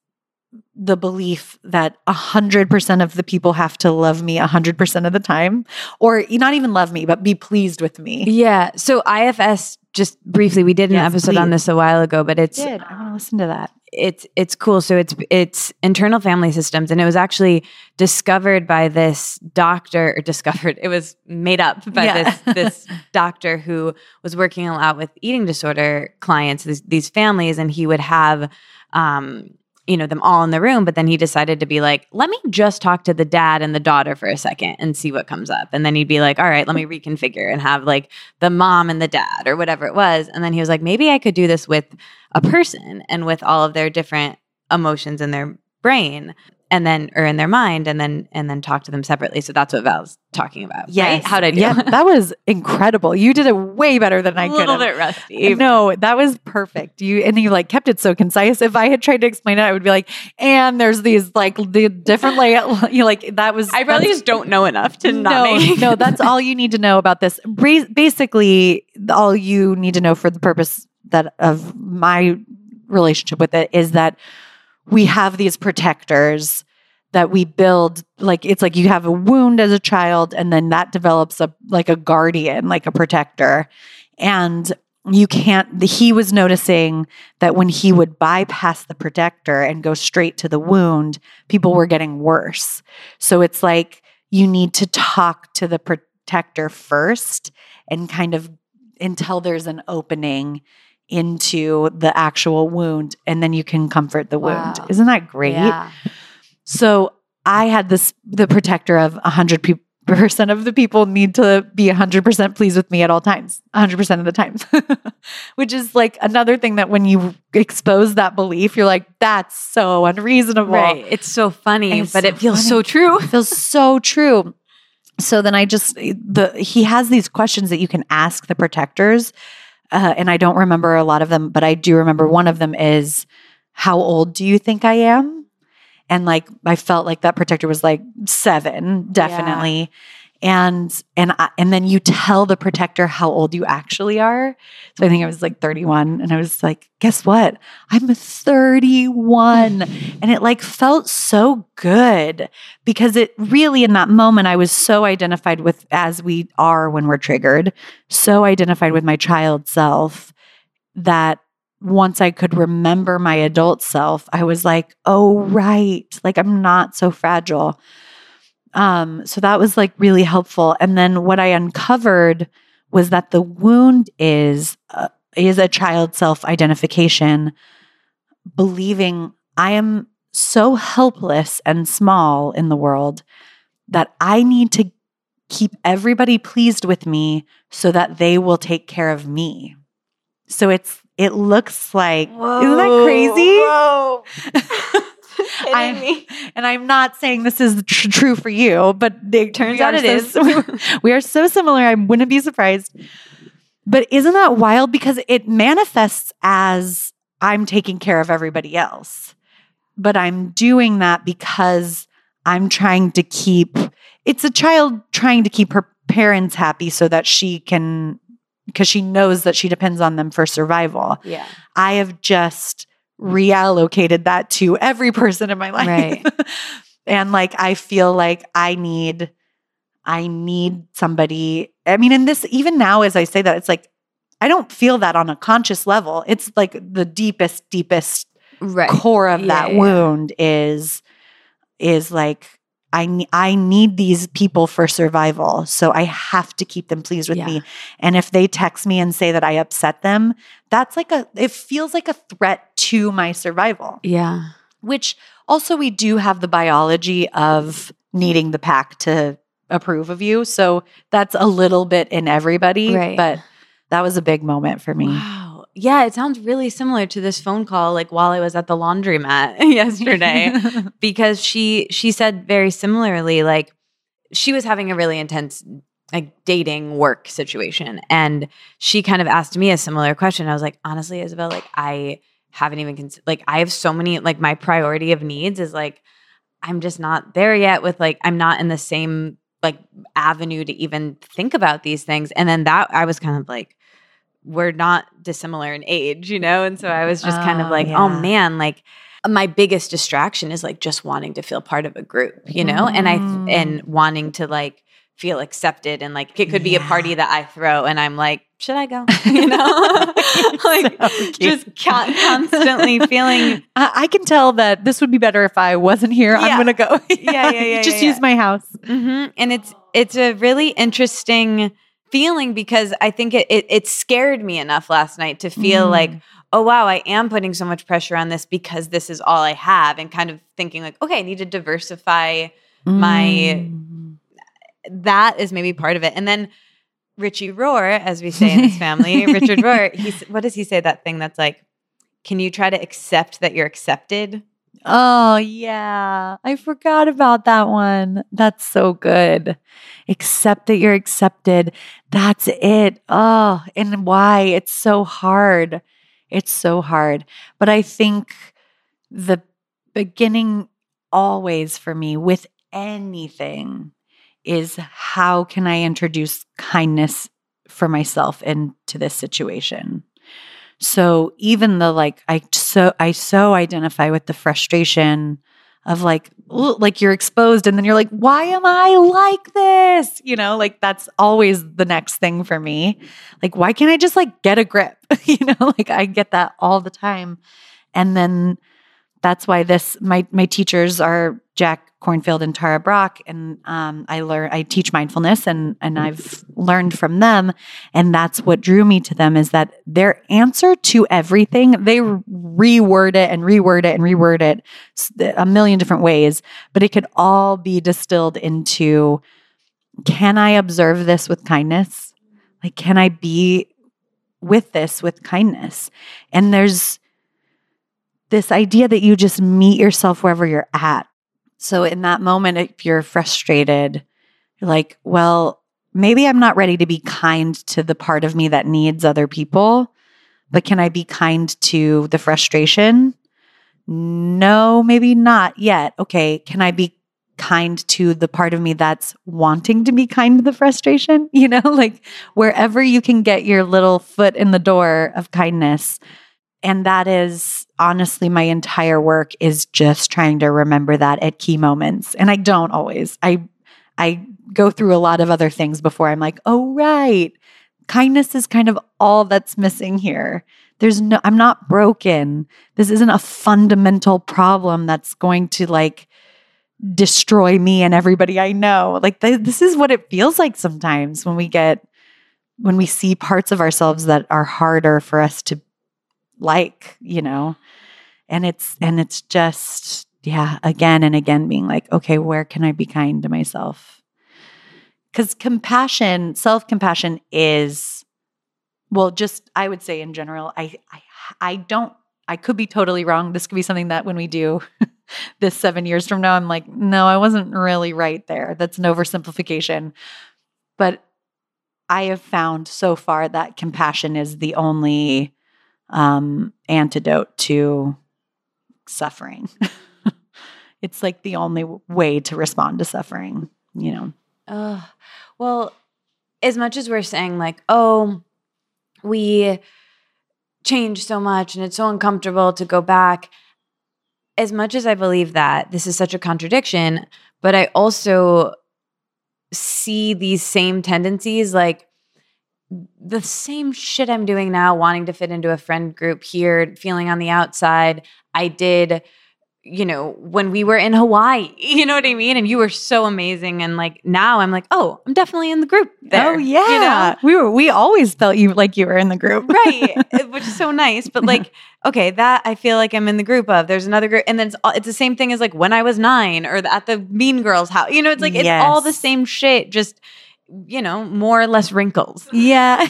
the belief that a hundred percent of the people have to love me a hundred percent of the time, or not even love me, but be pleased with me. yeah so ifs just briefly we did an Yes, episode on this a while ago but it's Did I want to listen to that? it's it's cool. So it's it's internal family systems, and it was actually discovered by this doctor, or discovered it was made up by Yeah. this this doctor who was working a lot with eating disorder clients, these, these families, and he would have. Um, you know them all in the room but then he decided to be like let me just talk to the dad and the daughter for a second and see what comes up. And then he'd be like all right let me reconfigure and have like the mom and the dad or whatever it was. And then he was like maybe i could do this with a person and with all of their different emotions in their brain and then or in their mind and then and then talk to them separately so that's what val's talking about right? how did i do Yeah, that was incredible. You did it way better than i could have. A little bit rusty uh, No, that was perfect. You and you like kept it so concise. If I had tried to explain it, I would be like, and there's these like the different layout. You like that was. i probably just don't know enough to not no, make no, that's all you need to know about this. Basically, all you need to know for the purpose that of my relationship with it is that we have these protectors that we build like it's like you have a wound as a child and then that develops a like a guardian like a protector. And you can't he was noticing that when he would bypass the protector and go straight to the wound people were getting worse. So it's like you need to talk to the protector first and kind of until there's an opening into the actual wound and then you can comfort the wound Wow. isn't that great Yeah. so I had this the protector of 100 percent of the people need to be 100% pleased with me at all times 100% of the time which is like another thing that when you expose that belief you're like that's so unreasonable Right. It's so funny, It's but so it feels funny. so true. it feels so true so then i just the he has these questions that you can ask the protectors uh, and i don't remember a lot of them but i do remember one of them is how old do you think i am? And like i felt like that protector was like seven definitely and and I, and then you tell the protector how old you actually are. So i think i was like 31 and i was like guess what? I'm 31 and it like felt so good because it really in that moment I was so identified with as we are when we're triggered, so identified with my child self that once I could remember my adult self, I was like, "Oh right, like I'm not so fragile." Um so that was like really helpful and then what I uncovered was that the wound is uh, is a child self identification believing I am so helpless and small in the world that I need to keep everybody pleased with me so that they will take care of me. So it's it looks like isn't that crazy? I'm-. And I'm not saying this is tr- true for you, but it Turns out it so- is. we are so similar. I wouldn't be surprised. But isn't that wild? Because it manifests as I'm taking care of everybody else. But I'm doing that because I'm trying to keep it's a child trying to keep her parents happy so that she can because she knows that she depends on them for survival. Yeah. I have just reallocated that to every person in my life. Right. and like I feel like I need I need somebody. I mean, in this even now as I say that, it's like I don't feel that on a conscious level. It's like the deepest, deepest Right. core of Yeah, that yeah, wound is is like I I need these people for survival. So I have to keep them pleased with Yeah. me. And if they text me and say that I upset them, that's like a it feels like a threat to my survival. Yeah. Which also we do have the biology of needing the pack to approve of you. So that's a little bit in everybody, Right. but that was a big moment for me. Wow. Yeah, it sounds really similar to this phone call like while I was at the laundromat yesterday because she she said very similarly like she was having a really intense like dating work situation and she kind of asked me a similar question. I was like, "Honestly, Isabel, like I haven't even cons- like I have so many like my priority of needs is like I'm just not there yet with like I'm not in the same like avenue to even think about these things." And then that I was kind of like we're not dissimilar in age, you know? And so I was just kind of Oh, like, oh man, like my biggest distraction is like just wanting to feel part of a group, you know? And I Mm. and wanting to like feel accepted and like it could be a party that I throw and I'm like, should I go? You know? like So just con- constantly feeling I, I can tell that this would be better if I wasn't here. Yeah. I'm gonna go. Yeah, yeah, yeah, Just yeah, use yeah. my house. hmm And it's it's a really interesting feeling because I think it, it it scared me enough last night to feel Mm. like, oh wow, I am putting so much pressure on this because this is all I have, and kind of thinking like, okay, I need to diversify. my- Mm. That is maybe part of it, and then. Richie Rohr, as we say in his family, Richard Rohr, he's what does he say? That thing that's like, can you try to accept that you're accepted? Oh yeah, I forgot about that one. That's so good. Accept that you're accepted. That's it. Oh, and why it's so hard. It's so hard. But I think the beginning always for me with anything is how can I introduce kindness for myself into this situation? So even the like I so I so identify with the frustration of like like you're exposed and then you're like why am I like this? You know, like that's always the next thing for me. Like why can't I just like get a grip? you know, like I get that all the time. And then that's why this my my teachers are Jack Kornfield and Tara Brach, and um, I learn I teach mindfulness, and and I've learned from them, and that's what drew me to them is that their answer to everything they reword it and reword it and reword it a million different ways, but it could all be distilled into can I observe this with kindness? Like, can I be with this with kindness? And there's this idea that you just meet yourself wherever you're at. So, in that moment, if you're frustrated, you're like, well, maybe I'm not ready to be kind to the part of me that needs other people, but can I be kind to the frustration? No, maybe not yet. Okay, can I be kind to the part of me that's wanting to be kind to the frustration? You know, like wherever you can get your little foot in the door of kindness, and that is honestly my entire work is just trying to remember that at key moments. And I don't always. I I go through a lot of other things before I'm like, "Oh right. Kindness is kind of all that's missing here." There's no I'm not broken. This isn't a fundamental problem that's going to like destroy me and everybody I know. Like th- this is what it feels like sometimes when we get when we see parts of ourselves that are harder for us to like, you know. And it's and it's just yeah, again and again being like, okay, where can I be kind to myself? Cuz compassion, self-compassion is well, just I would say in general, I I I don't I could be totally wrong. This could be something that when we do this 7 years from now I'm like, no, I wasn't really right there. That's an oversimplification. But I have found so far that compassion is the only um, antidote to suffering. it's like the only way to respond to suffering, you know. Uh, well, as much as we're saying like, oh, we change so much and it's so uncomfortable to go back, as much as I believe that this is such a contradiction, but I also see these same tendencies like the same shit I'm doing now, wanting to fit into a friend group here, feeling on the outside. I did, you know, when we were in Hawaii, you know what I mean? And you were so amazing. And like now I'm like, oh, I'm definitely in the group. Oh, there, oh yeah. You know? We were we always felt you like you were in the group. right. Eh, which is so nice. But like, okay, that I feel like I'm in the group of. There's another group. And then it's, it's the same thing as like when I was nine or at the Mean Girls house. You know, it's like it's all the same shit. Just you know, more or less wrinkles. Yeah.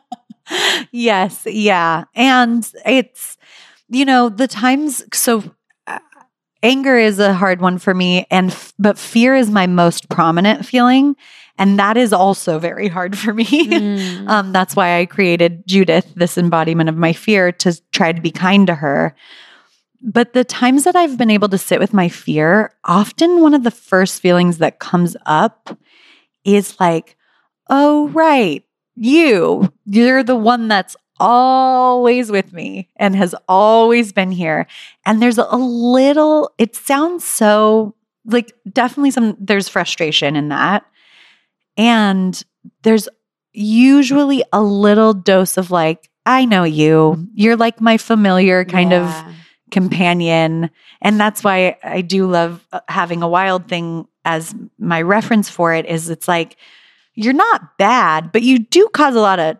yes. Yeah. And it's, you know, the times, so uh, anger is a hard one for me and but fear is my most prominent feeling and that is also very hard for me mm. um, that's why i created judith this embodiment of my fear to try to be kind to her but the times that i've been able to sit with my fear often one of the first feelings that comes up is like, oh, right, you, you're the one that's always with me and has always been here. And there's a little, it sounds so like definitely some, there's frustration in that. And there's usually a little dose of like, I know you. You're like my familiar kind yeah. of companion. And that's why I do love uh, having a wild thing as my reference for it is it's like you're not bad, but you do cause a lot of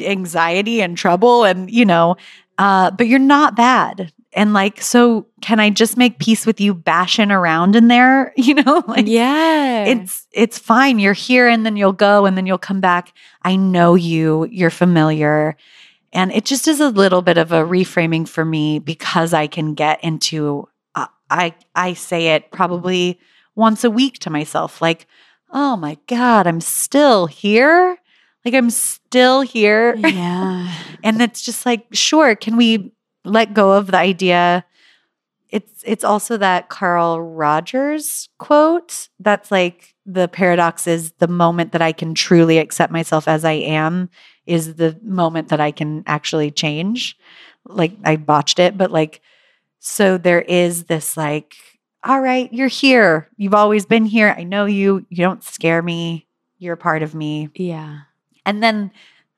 anxiety and trouble and you know, uh, but you're not bad. And like, so can I just make peace with you bashing around in there? You know, like yeah, it's it's fine. You're here and then you'll go and then you'll come back. I know you, you're familiar. And it just is a little bit of a reframing for me because I can get into uh, I I say it probably once a week to myself like, "Oh my god, I'm still here?" Like I'm still here. Yeah. and it's just like, "Sure, can we let go of the idea it's it's also that Carl Rogers quote that's like the paradox is the moment that I can truly accept myself as I am is the moment that I can actually change. Like I botched it, but like, so there is this like, all right, you're here. You've always been here. I know you. You don't scare me. You're a part of me. Yeah. And then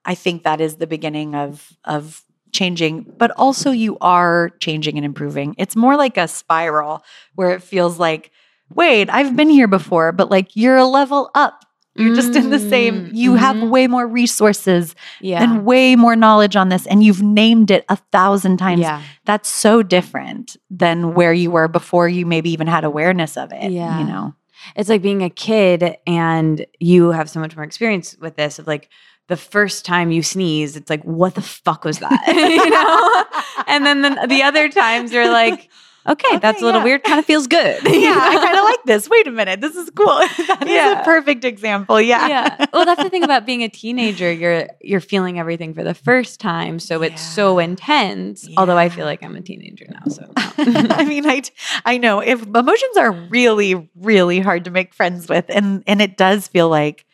I think that is the beginning of of changing, but also you are changing and improving. It's more like a spiral where it feels like, wait, I've been here before, but like you're a level up. You're just in the same, Mm, you have mhm. way more resources Yeah. and way more knowledge on this, and you've named it a thousand times. yeah. That's so different than where you were before you maybe even had awareness of it. Yeah. You know? It's like being a kid and you have so much more experience with this of like the first time you sneeze, it's like, what the fuck was that? you know? And then the, the other times you're like, okay, Okay, that's a little yeah. weird, kind of feels good. Yeah, I kind of like this. Wait a minute. This is cool. That is Yeah. a perfect example. Yeah. yeah. Well, that's the thing about being a teenager. You're you're feeling everything for the first time, so it's so intense. Although I feel like I'm a teenager now, so I mean, I I know if emotions are really really hard to make friends with, and and it does feel like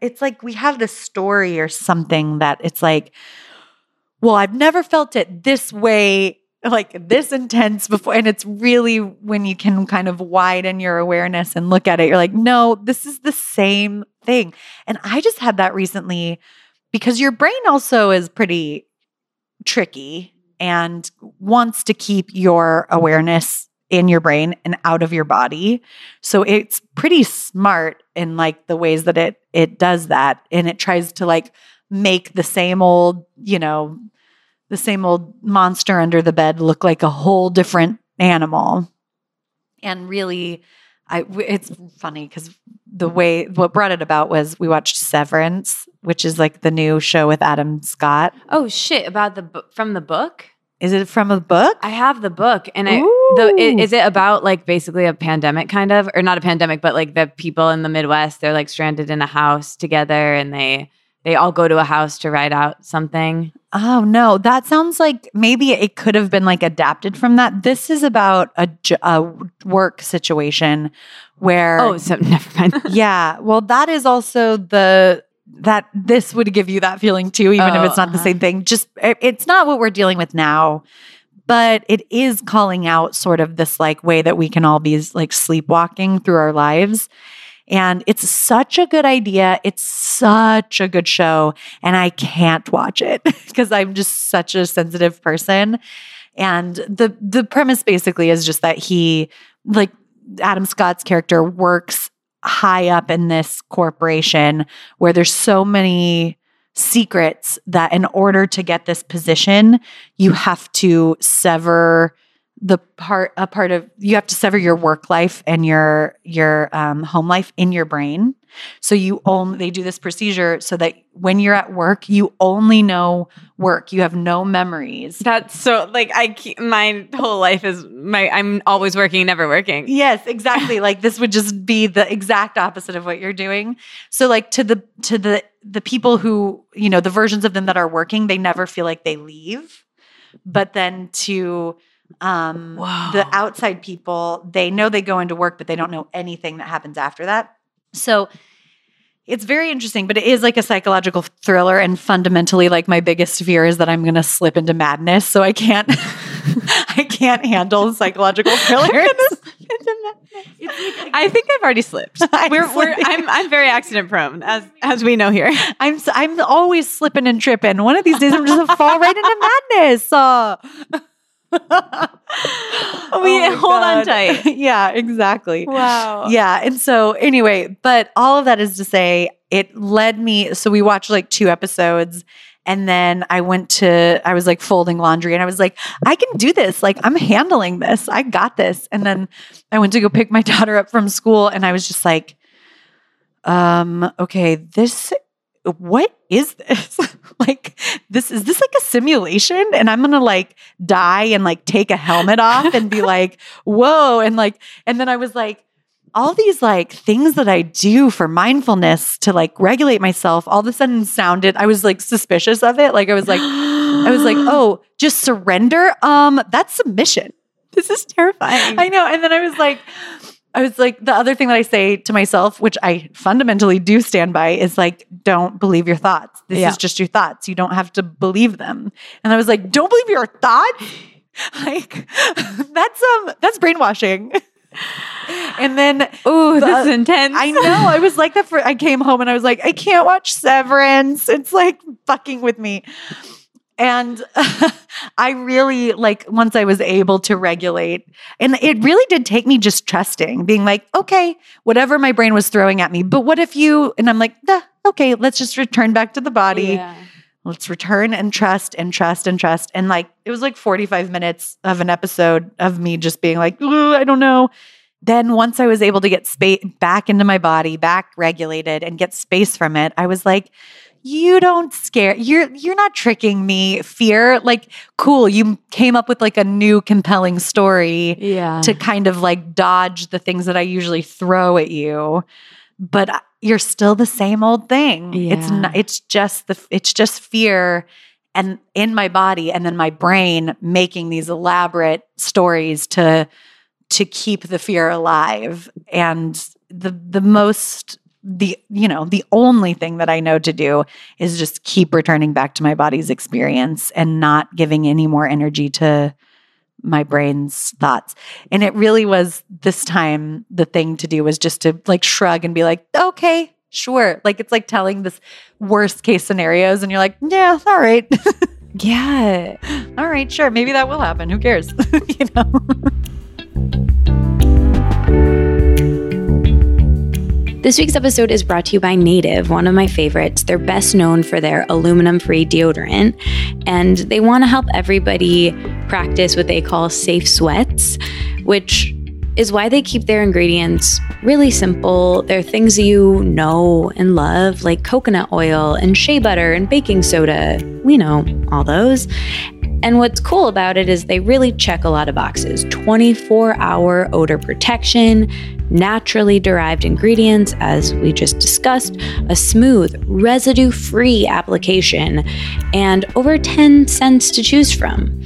it's like we have this story or something that it's like, well, I've never felt it this way. Like this intense before, and it's really when you can kind of widen your awareness and look at it, you're like, no, this is the same thing. And I just had that recently because your brain also is pretty tricky and wants to keep your awareness in your brain and out of your body. So it's pretty smart in like the ways that it it does that and it tries to like make the same old, you know, the same old monster under the bed look like a whole different animal. And really I it's funny cuz the way what brought it about was we watched Severance, which is like the new show with Adam Scott. Oh shit! About the from the book. Is it from a book? I have the book, and I the is it about like basically a pandemic kind of, or not a pandemic, but like the people in the Midwest they're like stranded in a house together, and they they all go to a house to write out something. Oh no, that sounds like maybe it could have been like adapted from that. This is about a, a work situation where Oh, so never mind. yeah, well that is also the that this would give you that feeling too even if Oh, it's not the uh-huh. same thing. Just it- it's not what we're dealing with now. But it is calling out sort of this like way that we can all be like sleepwalking through our lives. And it's such a good idea. It's such a good show. And I can't watch it because I'm just such a sensitive person. And the the premise basically is just that he like Adam Scott's character works high up in this corporation where there's so many secrets that in order to get this position, you have to sever the part a part of you have to sever your work life and your your um, home life in your brain so you only they do this procedure so that when you're at work you only know work you have no memories That's so like I keep, my whole life is my I'm always working, never working. Yes, exactly. like this would just be the exact opposite of what you're doing. So like to the to the the people who, you know, the versions of them that are working, they never feel like they leave. But then to um Whoa. the outside people, they know they go into work but they don't know anything that happens after that. So it's very interesting, but it is like a psychological thriller. And fundamentally, like my biggest fear is that I'm going to slip into madness. So I can't, I can't handle psychological thrillers. I think I've already slipped. I'm We're, we're. I'm I'm very accident prone as as we know here. I'm s- I'm always slipping and tripping. One of these days, I'm just gonna fall right into madness. Uh. We- my hold on tight. yeah, exactly. Wow. Yeah. And so, anyway, but all of that is to say, it led me. So, we watched like two episodes. And then I went to, I was like folding laundry and I was like, I can do this. Like, I'm handling this. I got this. And then I went to go pick my daughter up from school and I was just like, um, okay, this, what is this? like, this, is this like a simulation? And I'm gonna like die and like take a helmet off and be like, whoa. And like, and then I was like, all these like things that I do for mindfulness to like regulate myself all of a sudden sounded, I was like suspicious of it. Like, I was like, I was like, oh, just surrender. Um, that's submission. this is terrifying. I know. And then I was like, I was like, the other thing that I say to myself, which I fundamentally do stand by, is like, don't believe your thoughts. This Yeah. is just your thoughts. You don't have to believe them. And I was like, don't believe your thoughts? Like, that's um, that's brainwashing. and then Oh, The- this is intense. I know. I was like that for I came home and I was like, I can't watch Severance. It's like fucking with me. And I really like once I was able to regulate, and it really did take me just trusting, being like, okay, whatever my brain was throwing at me, but what if you, and I'm like, "Nah, okay, let's just return back to the body. Yeah. Let's return and trust and trust and trust. And like, it was like 45 minutes of an episode of me just being like, I don't know. Then once I was able to get space back into my body, back regulated and get space from it, I was like, you don't scare you're you're not tricking me fear. Like cool you came up with like a new compelling story Yeah. to kind of like dodge the things that i usually throw at you but you're still the same old thing. It's not it's just the it's just fear and in my body and then my brain making these elaborate stories to to keep the fear alive. And the the most the you know the only thing that i know to do is just keep returning back to my body's experience and not giving any more energy to my brain's thoughts. And it really was this time the thing to do was just to like shrug and be like okay sure. Like it's like telling this worst case scenarios and you're like yeah all right. Yeah. all right sure. Maybe that will happen. Who cares? You know This week's episode is brought to you by Native, one of my favorites. They're best known for their aluminum free deodorant, and they want to help everybody practice what they call safe sweats, which is why they keep their ingredients really simple. They're things you know and love, like coconut oil and shea butter and baking soda. We know all those. And what's cool about it is they really check a lot of boxes 24 hour odor protection, naturally derived ingredients, as we just discussed, a smooth, residue free application, and over 10 scents to choose from.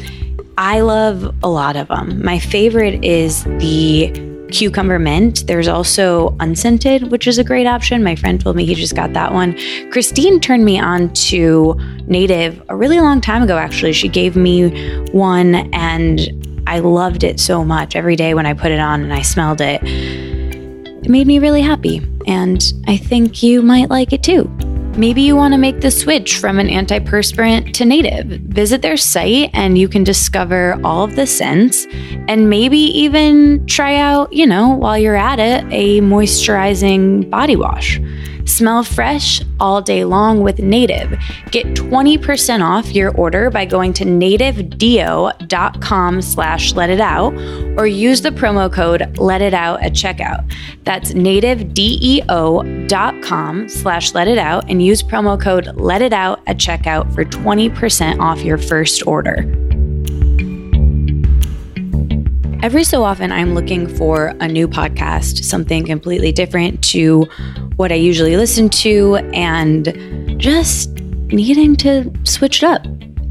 I love a lot of them. My favorite is the cucumber mint. There's also unscented, which is a great option. My friend told me he just got that one. Christine turned me on to Native a really long time ago, actually. She gave me one and I loved it so much. Every day when I put it on and I smelled it, it made me really happy. And I think you might like it too. Maybe you want to make the switch from an antiperspirant to native. Visit their site and you can discover all of the scents and maybe even try out, you know, while you're at it, a moisturizing body wash. Smell fresh all day long with Native. Get 20% off your order by going to nativedeo.com slash let it out or use the promo code let it out at checkout. That's nativedeo.com slash let it out and use promo code let it out at checkout for 20% off your first order. Every so often, I'm looking for a new podcast, something completely different to what I usually listen to, and just needing to switch it up.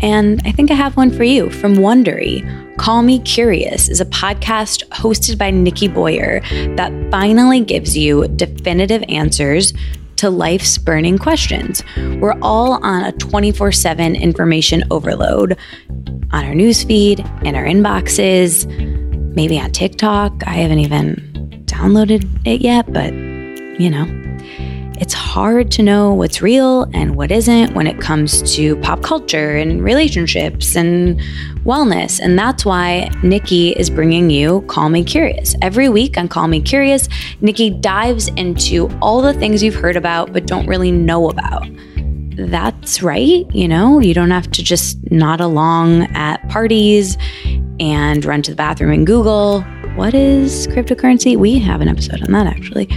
And I think I have one for you from Wondery. Call Me Curious is a podcast hosted by Nikki Boyer that finally gives you definitive answers to life's burning questions. We're all on a 24 7 information overload on our newsfeed, in our inboxes, maybe on TikTok. I haven't even downloaded it yet, but you know, it's hard to know what's real and what isn't when it comes to pop culture and relationships and wellness. And that's why Nikki is bringing you Call Me Curious. Every week on Call Me Curious, Nikki dives into all the things you've heard about but don't really know about that's right. You know, you don't have to just nod along at parties and run to the bathroom and Google, what is cryptocurrency? We have an episode on that actually.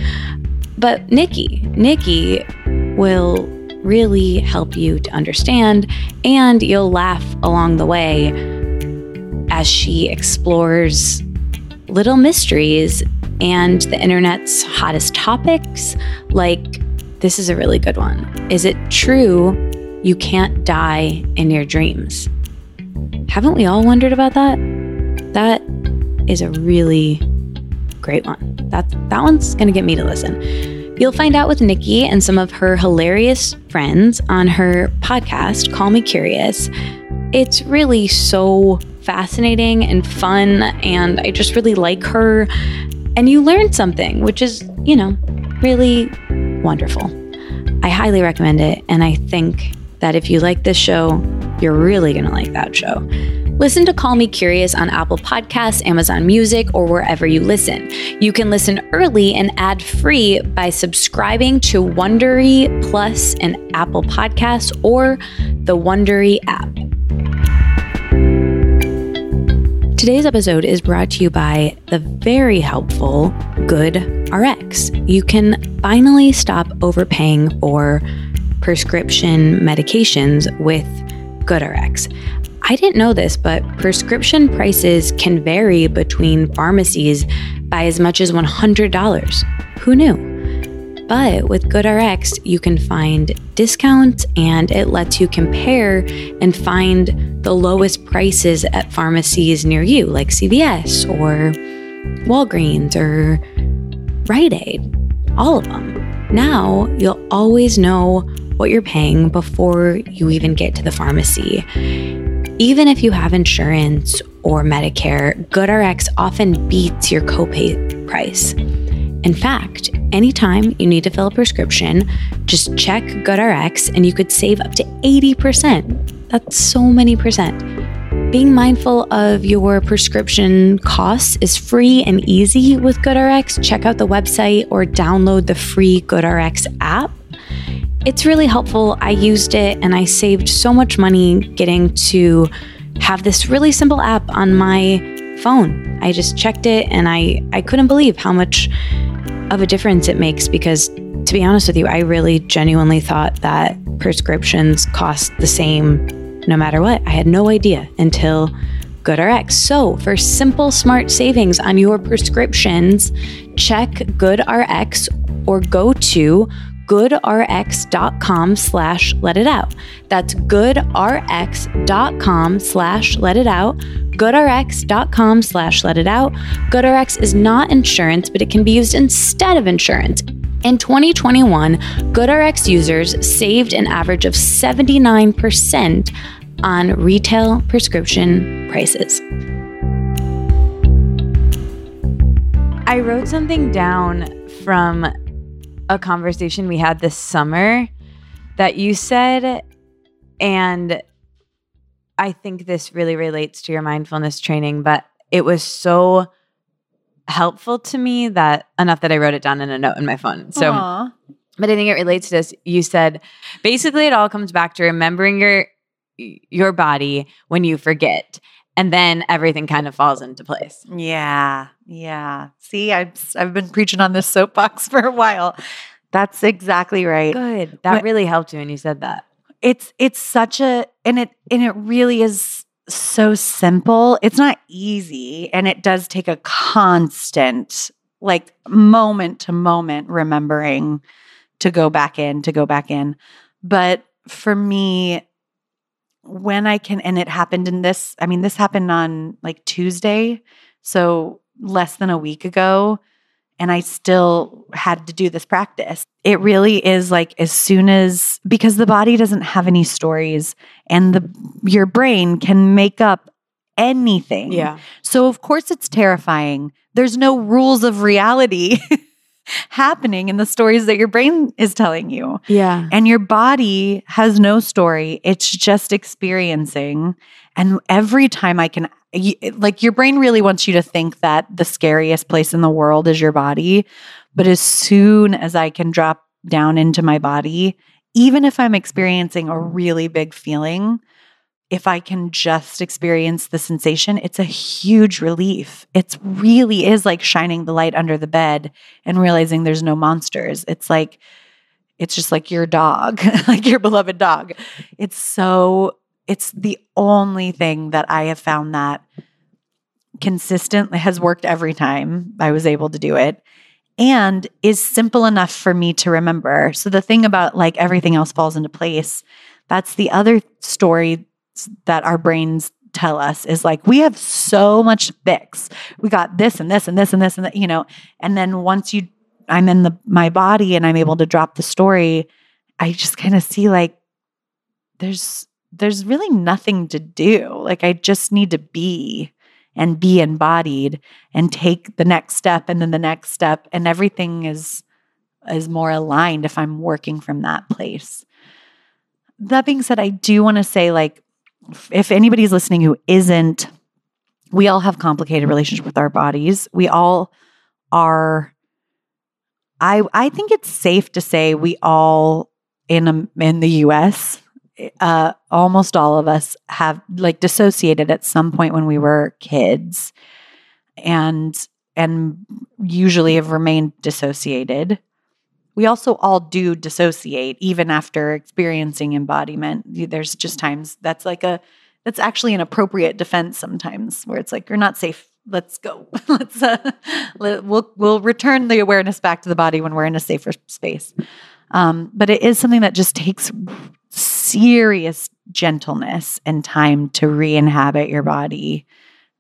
But Nikki, Nikki will really help you to understand, and you'll laugh along the way as she explores little mysteries and the internet's hottest topics like this is a really good one. Is it true you can't die in your dreams? Haven't we all wondered about that? That is a really great one. That that one's going to get me to listen. You'll find out with Nikki and some of her hilarious friends on her podcast, Call Me Curious. It's really so fascinating and fun, and I just really like her. And you learn something, which is, you know, really wonderful. I highly recommend it, and I think that if you like this show, you're really going to like that show. Listen to Call Me Curious on Apple Podcasts, Amazon Music, or wherever you listen. You can listen early and ad free by subscribing to Wondery Plus and Apple Podcasts or the Wondery app. Today's episode is brought to you by the very helpful Good RX. You can finally stop overpaying for prescription medications with GoodRx. I didn't know this, but prescription prices can vary between pharmacies by as much as $100. Who knew? But with GoodRx, you can find discounts and it lets you compare and find the lowest prices at pharmacies near you, like CVS or Walgreens or Rite Aid, all of them. Now you'll always know what you're paying before you even get to the pharmacy. Even if you have insurance or Medicare, GoodRx often beats your copay price. In fact, anytime you need to fill a prescription, just check GoodRx and you could save up to 80%. That's so many percent. Being mindful of your prescription costs is free and easy with GoodRx. Check out the website or download the free GoodRx app. It's really helpful. I used it and I saved so much money getting to have this really simple app on my phone. I just checked it and I, I couldn't believe how much of a difference it makes because, to be honest with you, I really genuinely thought that prescriptions cost the same no matter what. I had no idea until GoodRx. So, for simple, smart savings on your prescriptions, check GoodRx or go to goodrx.com slash let it out. That's goodrx.com slash let it out. goodrx.com slash let it out. GoodRx is not insurance, but it can be used instead of insurance. In 2021, GoodRx users saved an average of 79% on retail prescription prices. I wrote something down from a conversation we had this summer that you said, and I think this really relates to your mindfulness training, but it was so helpful to me that enough that I wrote it down in a note in my phone. So, Aw. but I think it relates to this. You said basically it all comes back to remembering your your body when you forget, and then everything kind of falls into place. Yeah, yeah. See, I've I've been preaching on this soapbox for a while. That's exactly right. Good. That really helped you when you said that. It's it's such a and it and it really is so simple. It's not easy and it does take a constant like moment to moment remembering to go back in, to go back in. But for me when I can and it happened in this I mean this happened on like Tuesday, so less than a week ago and I still had to do this practice. It really is like as soon as because the body doesn't have any stories and the your brain can make up anything. Yeah. So of course it's terrifying. There's no rules of reality happening in the stories that your brain is telling you. Yeah. And your body has no story. It's just experiencing. And every time I can, like, your brain really wants you to think that the scariest place in the world is your body. But as soon as I can drop down into my body, even if I'm experiencing a really big feeling, if I can just experience the sensation, it's a huge relief. It really is like shining the light under the bed and realizing there's no monsters. It's like, it's just like your dog, like your beloved dog. It's so, it's the only thing that I have found that consistently has worked every time I was able to do it and is simple enough for me to remember. So the thing about like everything else falls into place, that's the other story that our brains tell us is like we have so much fix. We got this and this and this and this and that, you know. And then once you I'm in the my body and I'm able to drop the story, I just kind of see like there's there's really nothing to do. Like I just need to be and be embodied and take the next step and then the next step and everything is is more aligned if I'm working from that place. That being said, I do want to say like if anybody's listening who isn't we all have complicated relationship with our bodies. We all are I I think it's safe to say we all in a, in the US uh, almost all of us have like dissociated at some point when we were kids and and usually have remained dissociated we also all do dissociate even after experiencing embodiment. There's just times that's like a that's actually an appropriate defense sometimes where it's like you're not safe. Let's go. Let's uh, let, we'll we'll return the awareness back to the body when we're in a safer space. Um, but it is something that just takes serious gentleness and time to re inhabit your body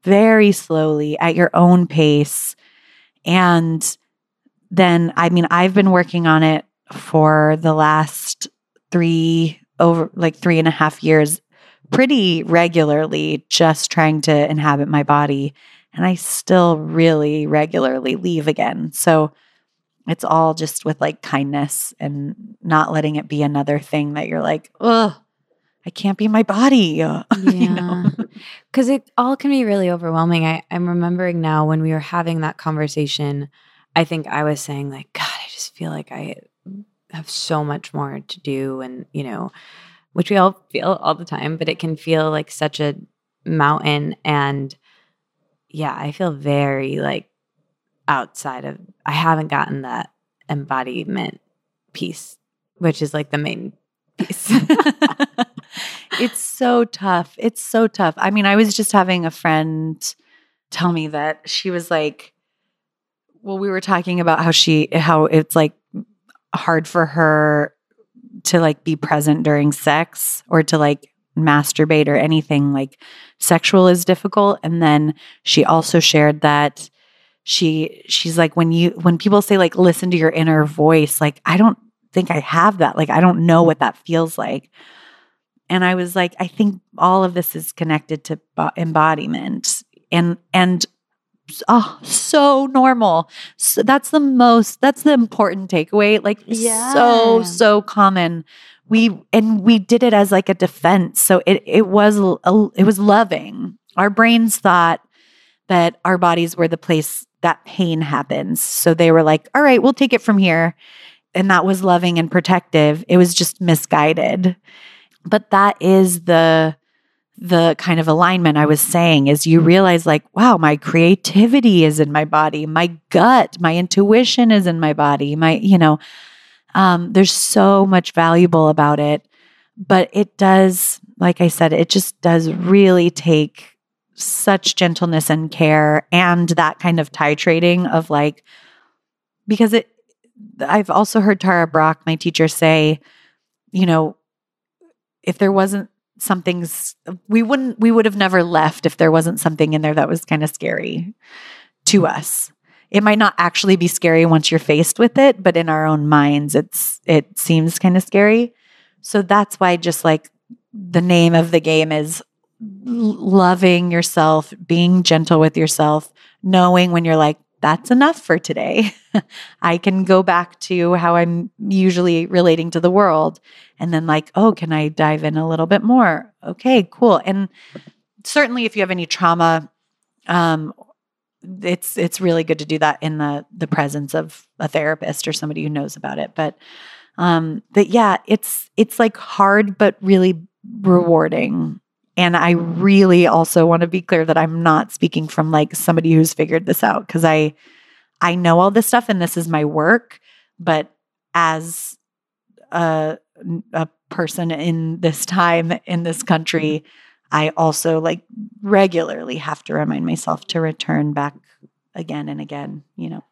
very slowly at your own pace. And then, I mean, I've been working on it for the last three, over like three and a half years, pretty regularly, just trying to inhabit my body. And I still really regularly leave again. So, it's all just with like kindness and not letting it be another thing that you're like, oh, I can't be my body. Yeah. Because it all can be really overwhelming. I, I'm remembering now when we were having that conversation, I think I was saying, like, God, I just feel like I have so much more to do. And, you know, which we all feel all the time, but it can feel like such a mountain. And yeah, I feel very like outside of I haven't gotten that embodiment piece, which is like the main piece. it's so tough. It's so tough. I mean, I was just having a friend tell me that she was like, well, we were talking about how she, how it's like hard for her to like be present during sex or to like masturbate or anything like sexual is difficult. And then she also shared that she she's like when you when people say like listen to your inner voice like i don't think i have that. Like i don't know what that feels like. And i was like i think all of this is connected to embodiment. And and oh so normal so that's the most that's the important takeaway like yeah. so so common we and we did it as like a defense so it it was a, it was loving our brains thought that our bodies were the place that pain happens. So they were like, all right, we'll take it from here. And that was loving and protective. It was just misguided. But that is the the kind of alignment I was saying is you realize like, wow, my creativity is in my body, my gut, my intuition is in my body, my, you know, um, there's so much valuable about it. But it does, like I said, it just does really take such gentleness and care and that kind of titrating of like because it I've also heard Tara Brach, my teacher, say, you know, if there wasn't something we wouldn't we would have never left if there wasn't something in there that was kind of scary to mm. us. It might not actually be scary once you're faced with it, but in our own minds it's it seems kind of scary. So that's why just like the name of the game is loving yourself, being gentle with yourself, knowing when you're like, that's enough for today. I can go back to how I'm usually relating to the world. And then, like, oh, can I dive in a little bit more? Okay, cool. And certainly, if you have any trauma, um, it's it's really good to do that in the the presence of a therapist or somebody who knows about it. But um, but yeah, it's it's like hard but really rewarding and I really also want to be clear that I'm not speaking from like somebody who's figured this out because I I know all this stuff and this is my work, but as a, a person in this time in this country, I also like regularly have to remind myself to return back again and again, you know.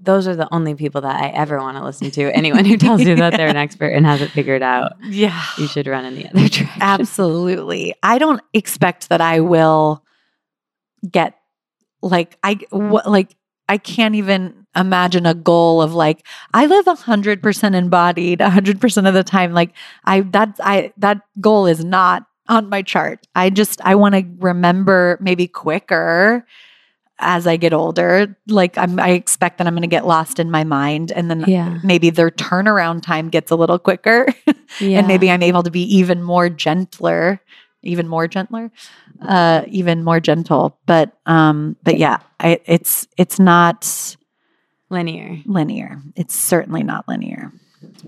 Those are the only people that I ever want to listen to. Anyone who tells you that they're an expert and has it figured out, Yeah. you should run in the other direction. Absolutely. I don't expect that I will get like I what like I can't even imagine a goal of like I live 100% embodied 100% of the time like I that I that goal is not on my chart. I just I want to remember maybe quicker as I get older. Like I'm I expect that I'm going to get lost in my mind and then Yeah. maybe their turnaround time gets a little quicker Yeah. and maybe I'm able to be even more gentler, even more gentler, uh, even more gentle. But um, but yeah, I, it's it's not linear. linear. It's certainly not linear.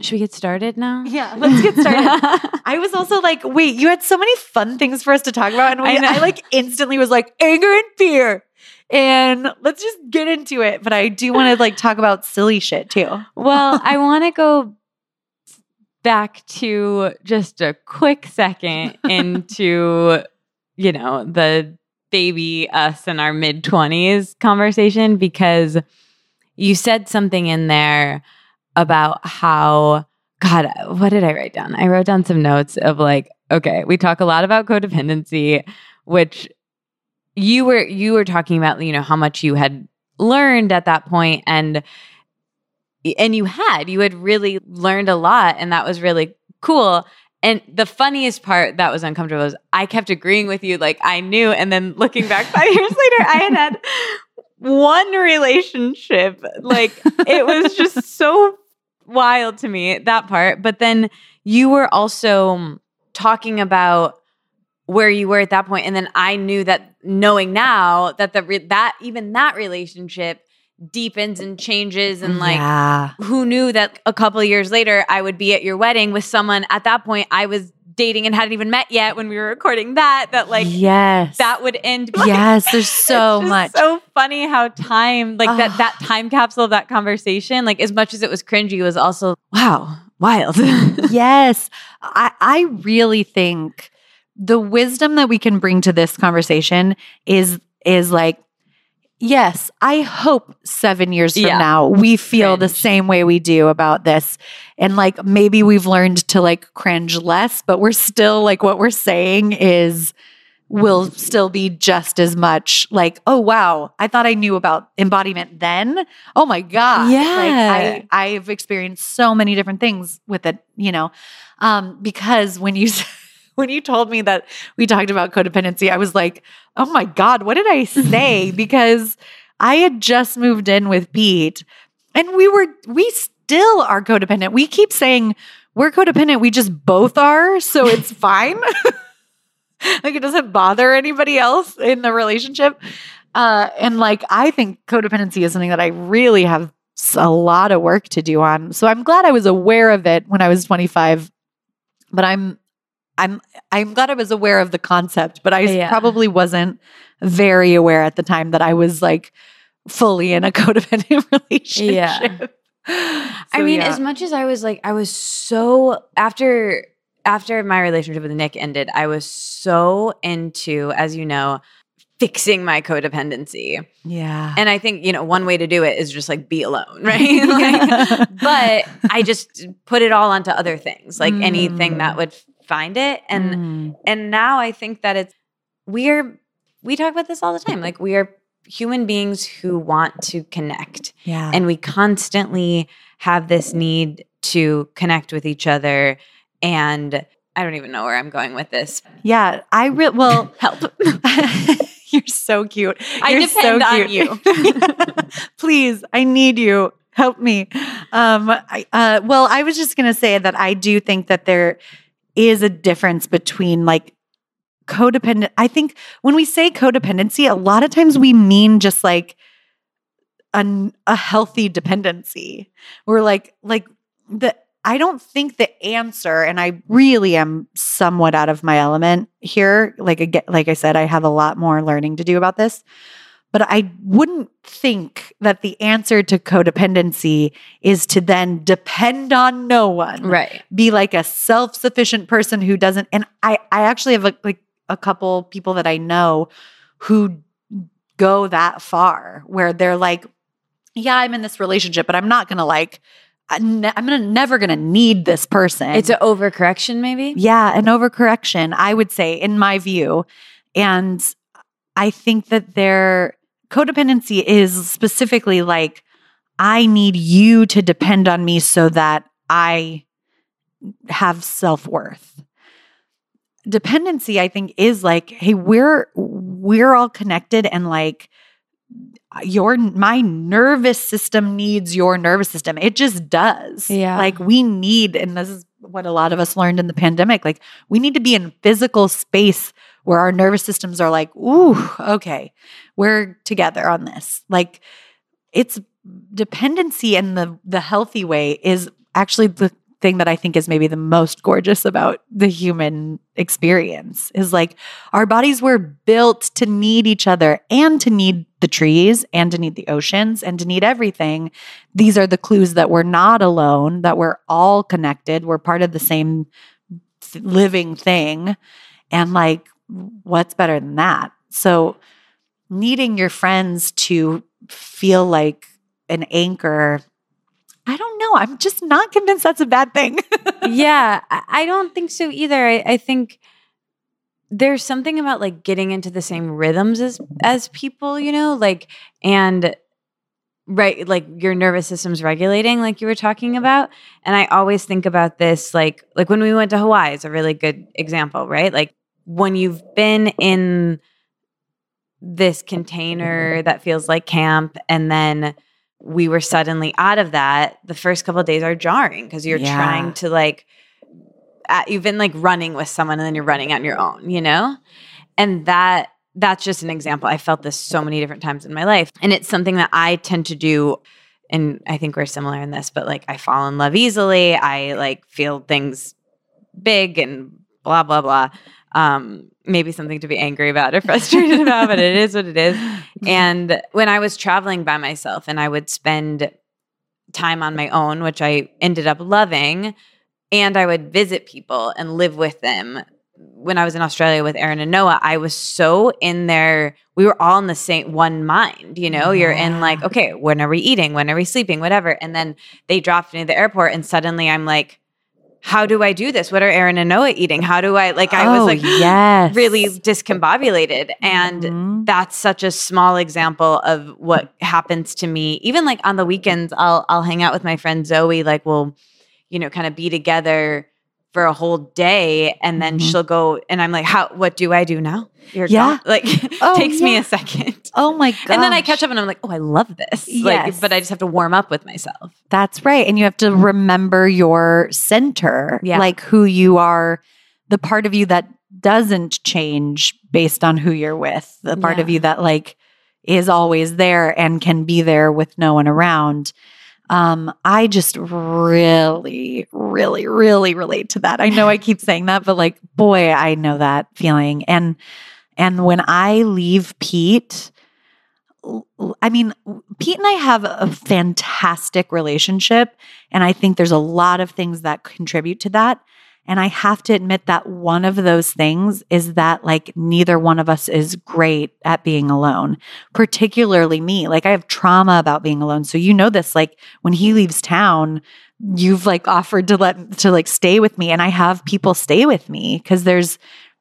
Should we get started now? Yeah, let's get started. I was also like, wait, you had so many fun things for us to talk about, and we, I. I like instantly was like anger and fear. And let's just get into it. But I do want to like talk about silly shit too. well, I want to go back to just a quick second into, you know, the baby us in our mid 20s conversation because you said something in there about how, God, what did I write down? I wrote down some notes of like, okay, we talk a lot about codependency, which you were you were talking about, you know, how much you had learned at that point and and you had you had really learned a lot and that was really cool and the funniest part that was uncomfortable was i kept agreeing with you like i knew and then looking back five years later i had had one relationship like it was just so wild to me that part but then you were also talking about where you were at that point and then i knew that knowing now that the re- that even that relationship deepens and changes and like yeah. who knew that a couple of years later I would be at your wedding with someone at that point I was dating and hadn't even met yet when we were recording that that like yes. that would end yes, there's so much. so funny how time like that Ah. that time capsule of that conversation like as much as it was cringy was also wow wild yes. I, I really think the wisdom that we can bring to this conversation is is like, yes, I hope seven years from Yeah. now we feel the same way we do about this. And like maybe we've learned to like cringe less, but we're still like what we're saying is will still be just as much like, oh wow, I thought I knew about embodiment then. Oh my God. Yeah. Like I I've experienced so many different things with it, you know. Um, because when you when you told me that we talked about codependency, I was like, oh my God, what did I say? because I had just moved in with Pete and we were we still are codependent. We keep saying we're codependent, we just both are, so it's fine. like it doesn't bother anybody else in the relationship. Uh, and like I think codependency is something that I really have a lot of work to do on. So I'm glad I was aware of it when I was 25. But I'm I'm I'm glad I was aware of the concept, but I Yeah. probably wasn't very aware at the time that I was like fully in a codependent relationship. I So, mean, yeah. as much as I was like, I was so after after my relationship with Nick ended, I was so into, as you know, fixing my codependency. yeah. And I think, you know, one way to do it is just like be alone, right? like, but I just put it all onto other things, like anything that Mm. would find it. And Mm. and now I think that it's we're we talk about this all the time. Like we are human beings who want to connect yeah. and we constantly have this need to connect with each other and i don't even know where i'm going with this yeah. I re- well help You're so cute. I You're depend so on cute. you. Please, I need you. Help me. Um, I, uh, well, I was just gonna say that I do think that there is a difference between like codependent. I think when we say codependency, a lot of times we mean just like an, a healthy dependency. We're like like the I don't think the answer, and I really am somewhat out of my element here. Like like I said, I have a lot more learning to do about this. But I wouldn't think that the answer to codependency is to then depend on no one right be like a self-sufficient person who doesn't and i i actually have a, like a couple people that i know who go that far where they're like yeah, I'm in this relationship, but I'm not going to like, I'm gonna, never going to need this person. It's an overcorrection, maybe. Yeah, an overcorrection, I would say, in my view. And I think that their codependency is specifically like, I need you to depend on me so that I have self worth. Dependency, I think, is like, hey, we're we're all connected and like your my nervous system needs your nervous system. It just does. Yeah. Like we need, and this is what a lot of us learned in the pandemic. Like we need to be in physical space where our nervous systems are like, ooh, okay, we're together on this. Like it's dependency in the the healthy way is actually the thing that I think is maybe the most gorgeous about the human experience is like our bodies were built to need each other and to need the trees and to need the oceans and to need everything. These are the clues that we're not alone, that we're all connected, we're part of the same living thing. And like, what's better than that? So, needing your friends to feel like an anchor I don't know. I'm just not convinced that's a bad thing. yeah, I don't think so either. I, I think there's something about like getting into the same rhythms as as people, you know, like and right like your nervous system's regulating like you were talking about and i always think about this like like when we went to hawaii is a really good example right like when you've been in this container that feels like camp and then we were suddenly out of that the first couple of days are jarring because you're Yeah. trying to like uh, you've been like running with someone and then you're running on your own you know? And that that's just an example. I felt this so many different times in my life and it's something that i tend to do and i think we're similar in this but like i fall in love easily. I like feel things big and blah blah blah um maybe something to be angry about or frustrated about but it is what it is and when I was traveling by myself and I would spend time on my own, which I ended up loving, and I would visit people and live with them. When I was in Australia with Aaron and Noah, I was so in there. We were all in the same one mind, you know. You're in like, okay, when are we eating? When are we sleeping? Whatever. And then they dropped me at the airport, and suddenly I'm like, how do I do this? What are Aaron and Noah eating? How do I like? I was Oh, like, yes. really discombobulated, and Mhm. that's such a small example of what happens to me even like on the weekends i'll i'll hang out with my friend zoe like we'll you know kind of be together for a whole day and then Mhm. she'll go and i'm like how what do i do now You're Yeah. gone. like Oh, takes me a second Oh my god. and then i catch up and i'm like oh i love this like Yes. but i just have to warm up with myself That's right. And you have to remember your center, Yeah. like who you are, the part of you that doesn't change based on who you're with, the part of you that like is always there and can be there with no one around. Um, I just really, really, really relate to that. I know I keep saying that, but like, boy, I know that feeling. And and when I leave Pete, I mean, Pete and I have a fantastic relationship. And I think there's a lot of things that contribute to that. And I have to admit that one of those things is that, like, neither one of us is great at being alone, particularly me. Like, I have trauma about being alone. So, you know, this, like, when he leaves town, you've like offered to let to like stay with me and i have people stay with me because there's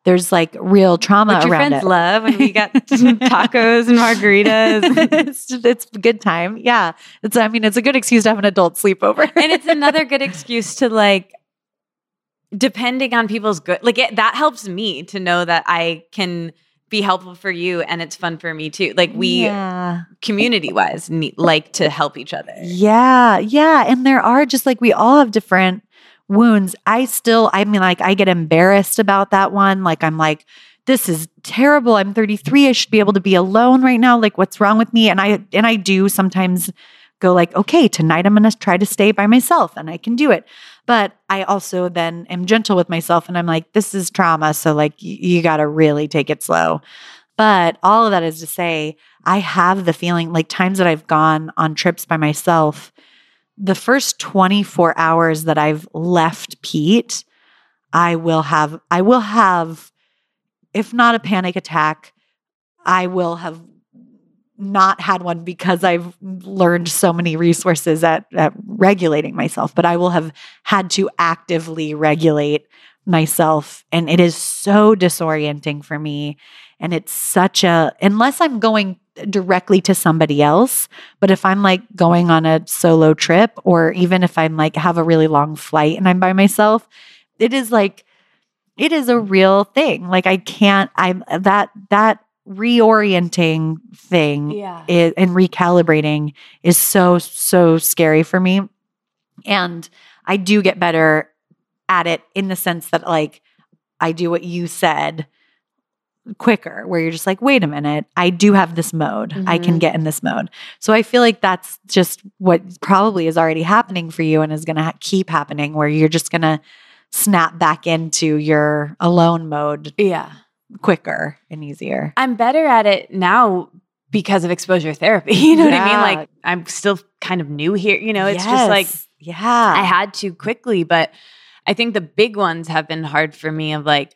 there's like real trauma Which your around friends it love when we got tacos and margaritas it's, it's a good time. Yeah. It's, I mean, it's a good excuse to have an adult sleepover. and it's another good excuse to like depending on people's good like it, that helps me to know that i can be helpful for you and it's fun for me too like we yeah. community wise like to help each other Yeah. Yeah. And there are just like, we all have different wounds. I still, I mean, like, I get embarrassed about that one. Like, I'm like, this is terrible. I'm 33. I should be able to be alone right now. Like, what's wrong with me? And I, and I do sometimes go like, okay, tonight I'm going to try to stay by myself and I can do it. But I also then am gentle with myself and I'm like, this is trauma. So, like, y- you got to really take it slow. But all of that is to say, I have the feeling like times that I've gone on trips by myself, the first 24 hours that I've left Pete, I will have, I will have, if not a panic attack, I will have not had one because I've learned so many resources at, at regulating myself, but I will have had to actively regulate myself. And it is so disorienting for me. And it's such a, unless I'm going directly to somebody else, but if I'm like going on a solo trip, or even if I'm like have a really long flight and I'm by myself, it is like, it is a real thing. Like I can't, I'm that, that reorienting thing Yeah. is, and recalibrating is so so scary for me and i do get better at it in the sense that like i do what you said quicker where you're just like wait a minute i do have this mode i can Mhm. get in this mode so i feel like that's just what probably is already happening for you and is going to ha- keep happening where you're just going to snap back into your alone mode Yeah. quicker and easier I'm better at it now because of exposure therapy. You know what I mean? Like I'm still kind of new here. You know, it's just like yeah I had to quickly, but I think the big ones have been hard for me of like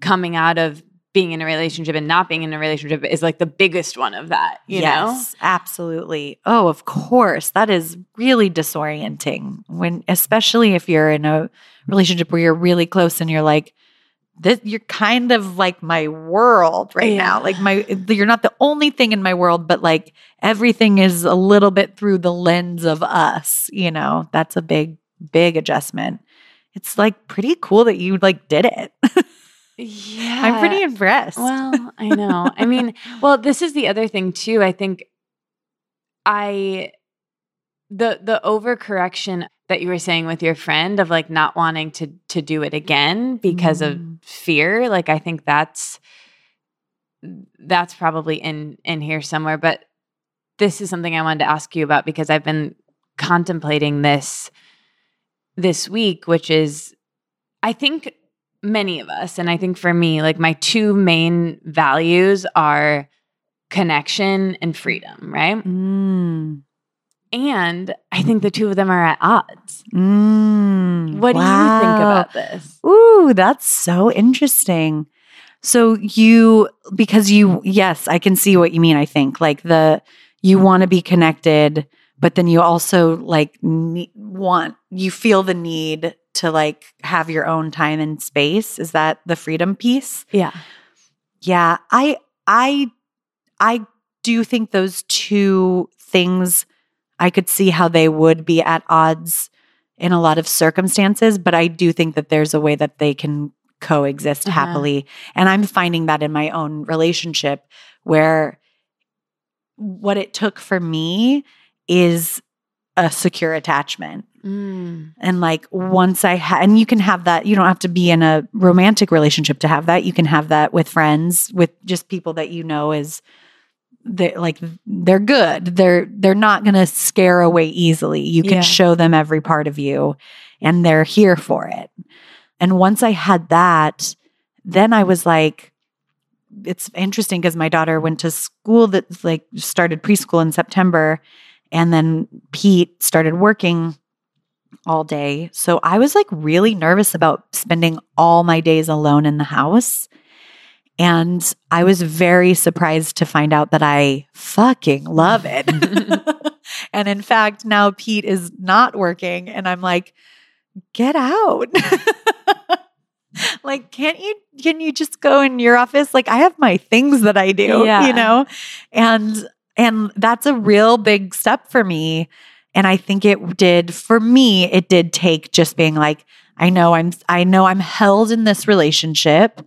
coming out of being in a relationship and not being in a relationship is like the biggest one of that, you yes, absolutely. Oh, of course. That is really disorienting when, especially if you're in a relationship where you're really close and you're like, this, you're kind of like my world right Yeah. now. Like my, you're not the only thing in my world, but like everything is a little bit through the lens of us. You know, that's a big, big adjustment. It's like pretty cool that you like did it. Yeah. I'm pretty impressed. Well, I know. I mean, well, this is the other thing too. I think I the the overcorrection that you were saying with your friend of like not wanting to to do it again because of Mm. fear, like I think that's that's probably in in here somewhere, but this is something I wanted to ask you about because I've been contemplating this this week, which is I think many of us, and I think for me, like my two main values are connection and freedom, right? Mm. And I think the two of them are at odds. Mm. What do you think about this? Ooh, that's so interesting. So you because you yes, I can see what you mean, I think. Like the you want to be connected, but then you also like ne- want you feel the need to like have your own time and space. Is that the freedom piece? Yeah. Yeah, I I I do think those two things I could see how they would be at odds in a lot of circumstances, but I do think that there's a way that they can coexist Uh-huh. happily. And I'm finding that in my own relationship where what it took for me is a secure attachment. Mm. And like once I had, and you can have that, you don't have to be in a romantic relationship to have that. You can have that with friends, with just people that you know is they're like they're good. They're they're not gonna scare away easily. You can Yeah. show them every part of you and they're here for it. And once I had that, then I was like, it's interesting because my daughter went to school that like started preschool in September and then Pete started working all day. So I was like really nervous about spending all my days alone in the house. And I was very surprised to find out that I fucking love it. and in fact, now Pete is not working and I'm like, get out. like can't you can you just go in your office like i have my things that i do Yeah. you know and and that's a real big step for me and i think it did for me it did take just being like i know i'm i know i'm held in this relationship.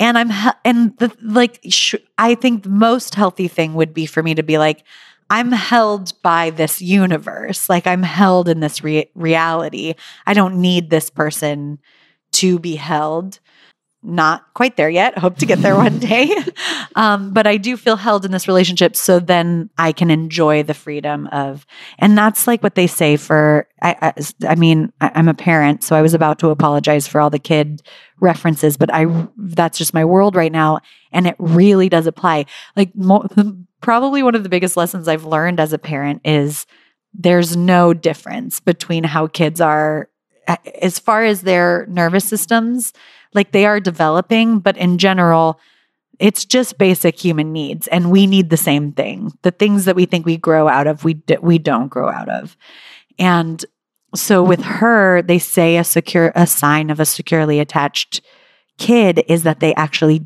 And i'm and the like sh- i think the most healthy thing would be for me to be like i'm held by this universe. Like i'm held in this re- reality. I don't need this person to be held not quite there yet. Hope to get there one day. Um, but i do feel held in this relationship so then i can enjoy the freedom of and that's like what they say for i, I, I mean I, i'm a parent so i was about to apologize for all the kid references but i that's just my world right now and it really does apply. Like mo- probably one of the biggest lessons i've learned as a parent is there's no difference between how kids are as far as their nervous systems like they are developing but in general It's just basic human needs, and we need the same thing. The things that we think we grow out of, we d- we don't grow out of. And so with her, they say a secure a sign of a securely attached kid is that they actually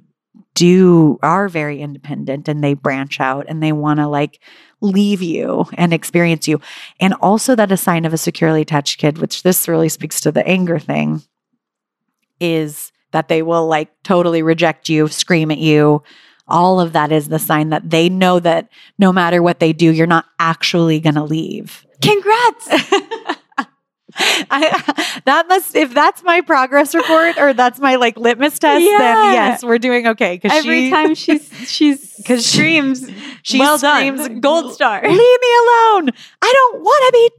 do are very independent and they branch out and they want to like leave you and experience you. And also that a sign of a securely attached kid, which this really speaks to the anger thing, is that they will like totally reject you, scream at you. All of that is the sign that they know that no matter what they do, you're not actually going to leave. Congrats. I, that must if that's my progress report or that's my like litmus test Yeah. then yes we're doing okay because Every she, time she's she's because screams, she well screams done, gold star. leave me alone. I don't want to be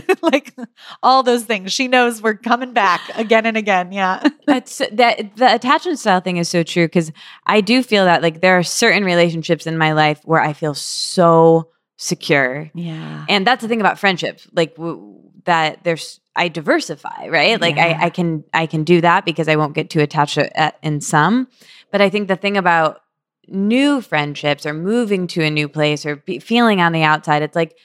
touched. Like all those things. She knows we're coming back again and again yeah. That's that the attachment style thing is so true because I do feel that like there are certain relationships in my life where I feel so secure, yeah. And that's the thing about friendships, like w- that. There's I diversify, right? Like Yeah. I, I can I can do that because I won't get too attached to- at, in some, but I think the thing about new friendships or moving to a new place or be, feeling on the outside, it's like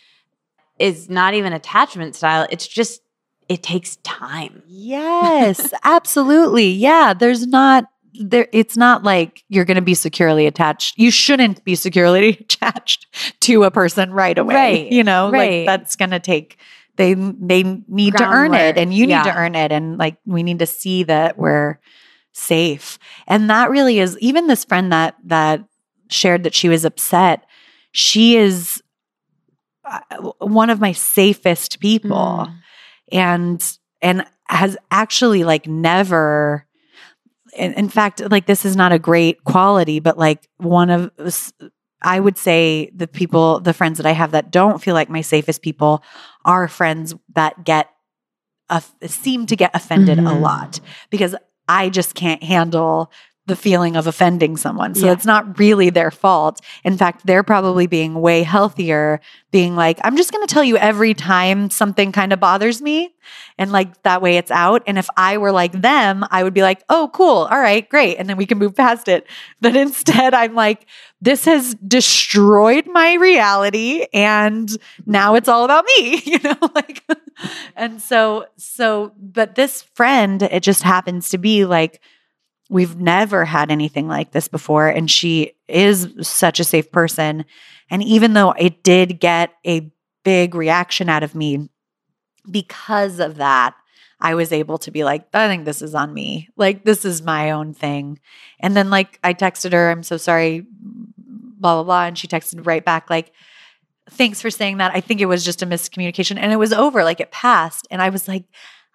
is not even attachment style. It's just it takes time. yes absolutely yeah there's not there it's not like you're going to be securely attached you shouldn't be securely attached to a person right away Right, you know right. like that's going to take they they need to earn it and you need to earn it and like we need to see that we're safe. And that really is even this friend that that shared that she was upset she is uh, one of my safest people. Mm. and and has actually like never in, in fact like this is not a great quality but like one of i would say the people the friends that i have that don't feel like my safest people are friends that get of seem to get offended a Mhm. lot because i just can't handle the feeling of offending someone. So Yeah. it's not really their fault. In fact they're probably being way healthier being like i'm just going to tell you every time something kind of bothers me and like that way it's out. And if i were like them i would be like oh cool. All right great. And then we can move past it. But instead i'm like this has destroyed my reality and now it's all about me you know like and so so but this friend it just happens to be like we've never had anything like this before and she is such a safe person and even though it did get a big reaction out of me because of that I was able to be like, I think this is on me. Like, this is my own thing. And then, like, I texted her, I'm so sorry, blah, blah, blah. And she texted right back, like, thanks for saying that. I think it was just a miscommunication. And it was over, like, it passed. And I was like,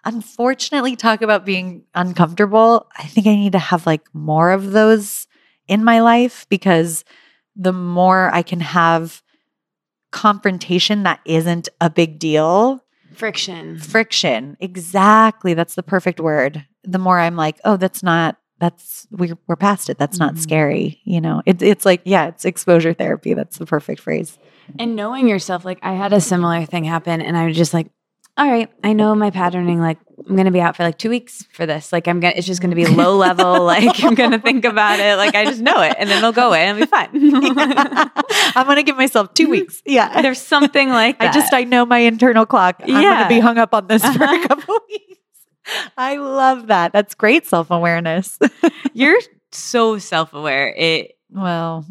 unfortunately, talk about being uncomfortable. I think I need to have like more of those in my life because the more I can have confrontation that isn't a big deal, Friction. friction. Exactly. That's the perfect word. The more i'm like oh that's not that's we're, we're past it. That's not Mhm. scary you know? It, it's like yeah it's exposure therapy. That's the perfect phrase. And knowing yourself, like I had a similar thing happen, and I was just like, all right, I know my patterning. Like I'm gonna be out for like two weeks for this. Like I'm gonna, it's just gonna be low level. like I'm gonna think about it. Like I just know it, and then it'll go away, and it'll be fine. i'm gonna give myself two weeks yeah There's something like that. i just i know my internal clock i'm Yeah. gonna be hung up on this for Uh-huh. a couple weeks i love that that's great self-awareness You're so self aware. It well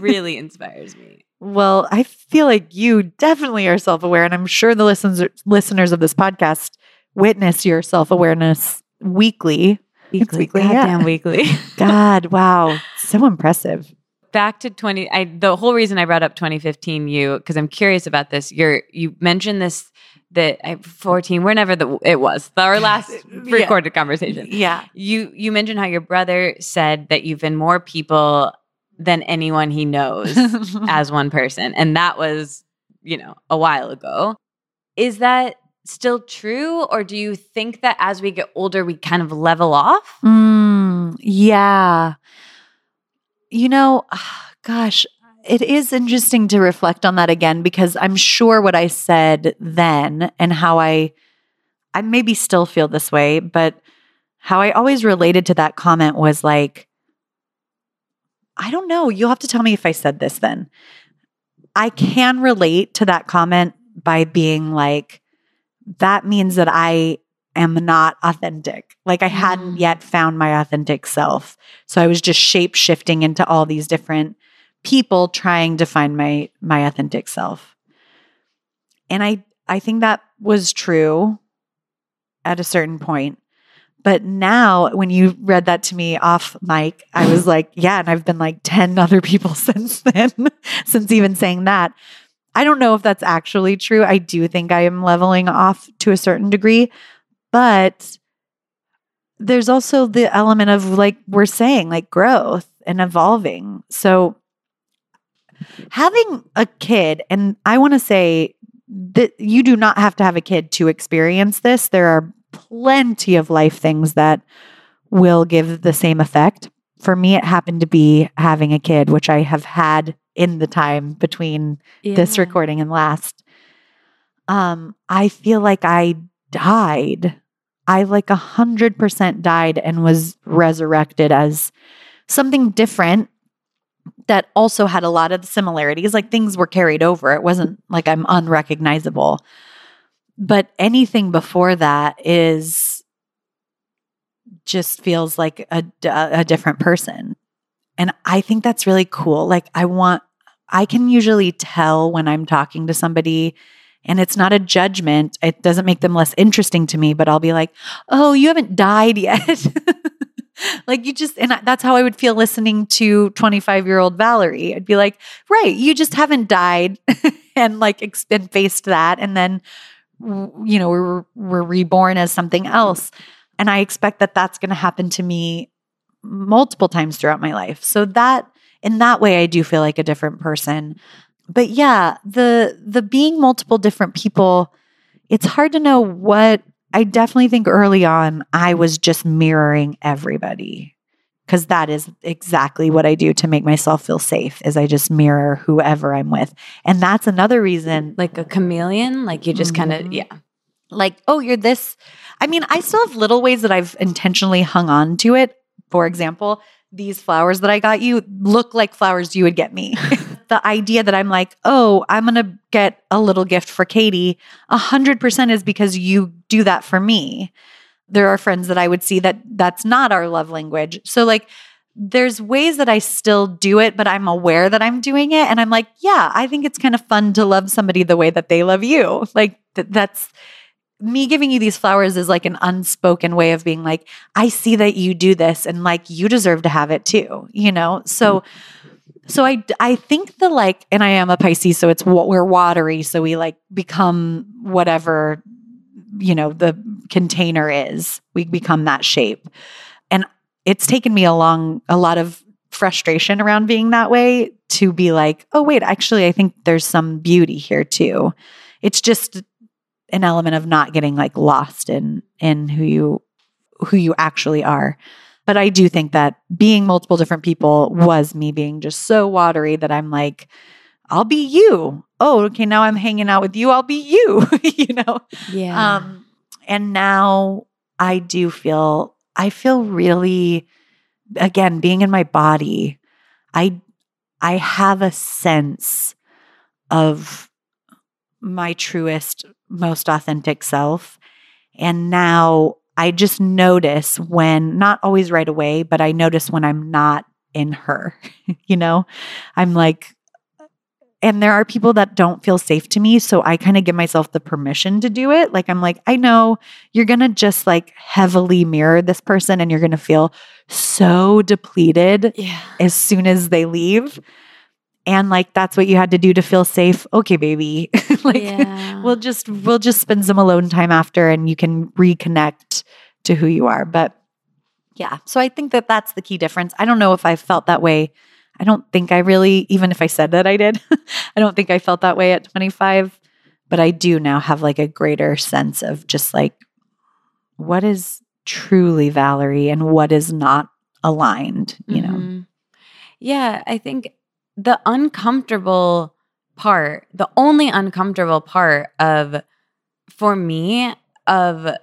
really inspires me. Well, I feel like you definitely are self aware, and I'm sure the listeners listeners of this podcast witness your self awareness weekly. It's weekly, yeah. weekly. God, wow, so impressive. back to 20 I the whole reason I brought up 2015 you because I'm curious about this you're you mentioned this that I 14 whenever the it was our last Yeah. recorded conversation Yeah, you you mentioned how your brother said that you've been more people than anyone he knows as one person and that was you know a while ago is that still true or do you think that as we get older we kind of level off Mm, yeah. You know, gosh, it is interesting to reflect on that again because I'm sure what I said then and how I I maybe still feel this way, but how I always related to that comment was like I don't know. You'll have to tell me if I said this then. I can relate to that comment by being like, that means that I am not authentic. Like I hadn't Mm. yet found my authentic self. So I was just shape shifting into all these different people trying to find my my authentic self. And I I think that was true at a certain point. But now when you read that to me off mic, I was like, yeah, and I've been like 10 other people since then, since even saying that. I don't know if that's actually true. I do think I am leveling off to a certain degree, but there's also the element of like we're saying, like growth and evolving. So having a kid, and I want to say that you do not have to have a kid to experience this. There are plenty of life things that will give the same effect. For me, it happened to be having a kid, which I have had in the time between this recording and last. Um, I feel like I died. I like a hundred percent died and was resurrected as something different that also had a lot of similarities. Like things were carried over. It wasn't like I'm unrecognizable. But anything before that is just feels like a, a different person. And I think that's really cool. Like, I want, I can usually tell when I'm talking to somebody and it's not a judgment. It doesn't make them less interesting to me, but I'll be like, oh, you haven't died yet. like, you just, and that's how I would feel listening to 25 year old Valerie. I'd be like, right, you just haven't died and like, and faced that. And then, you know, we're, we're reborn as something else. And I expect that that's going to happen to me multiple times throughout my life. So that in that way I do feel like a different person. But yeah, the the being multiple different people, it's hard to know what I definitely think early on I was just mirroring everybody. Cuz that is exactly what I do to make myself feel safe is I just mirror whoever I'm with. And that's another reason like a chameleon. Like you just kind of mm-hmm. yeah. like, oh, you're this. I mean, I still have little ways that I've intentionally hung on to it. For example, these flowers that I got you look like flowers you would get me. the idea that I'm like, oh, I'm going to get a little gift for Katie, 100% is because you do that for me. There are friends that I would see that that's not our love language. So, like, there's ways that I still do it, but I'm aware that I'm doing it. And I'm like, yeah, I think it's kind of fun to love somebody the way that they love you. Like, th- that's me giving you these flowers is like an unspoken way of being like, I see that you do this and like you deserve to have it too, you know? So, mm-hmm. so I, I think the like, and I am a Pisces, so it's what we're watery. So we like become whatever, you know, the container is, we become that shape. And it's taken me a long, a lot of frustration around being that way to be like, oh, wait, actually, I think there's some beauty here too. It's just an element of not getting like lost in in who you who you actually are. But I do think that being multiple different people was me being just so watery that I'm like, I'll be you. Oh, okay, now I'm hanging out with you. I'll be you, you know. Yeah. Um, and now I do feel I feel really again being in my body. I I have a sense of my truest, most authentic self. And now I just notice when, not always right away, but I notice when I'm not in her, you know? I'm like, and there are people that don't feel safe to me. So I kind of give myself the permission to do it. Like, I'm like, I know you're going to just like heavily mirror this person and you're going to feel so depleted yeah. as soon as they leave. And like, that's what you had to do to feel safe. Okay, baby. like, yeah. we'll just we'll just spend some alone time after and you can reconnect to who you are but yeah so i think that that's the key difference i don't know if i felt that way i don't think i really even if i said that i did i don't think i felt that way at 25 but i do now have like a greater sense of just like what is truly valerie and what is not aligned you know Mhm. Yeah, I think the uncomfortable part, the only uncomfortable part of for me of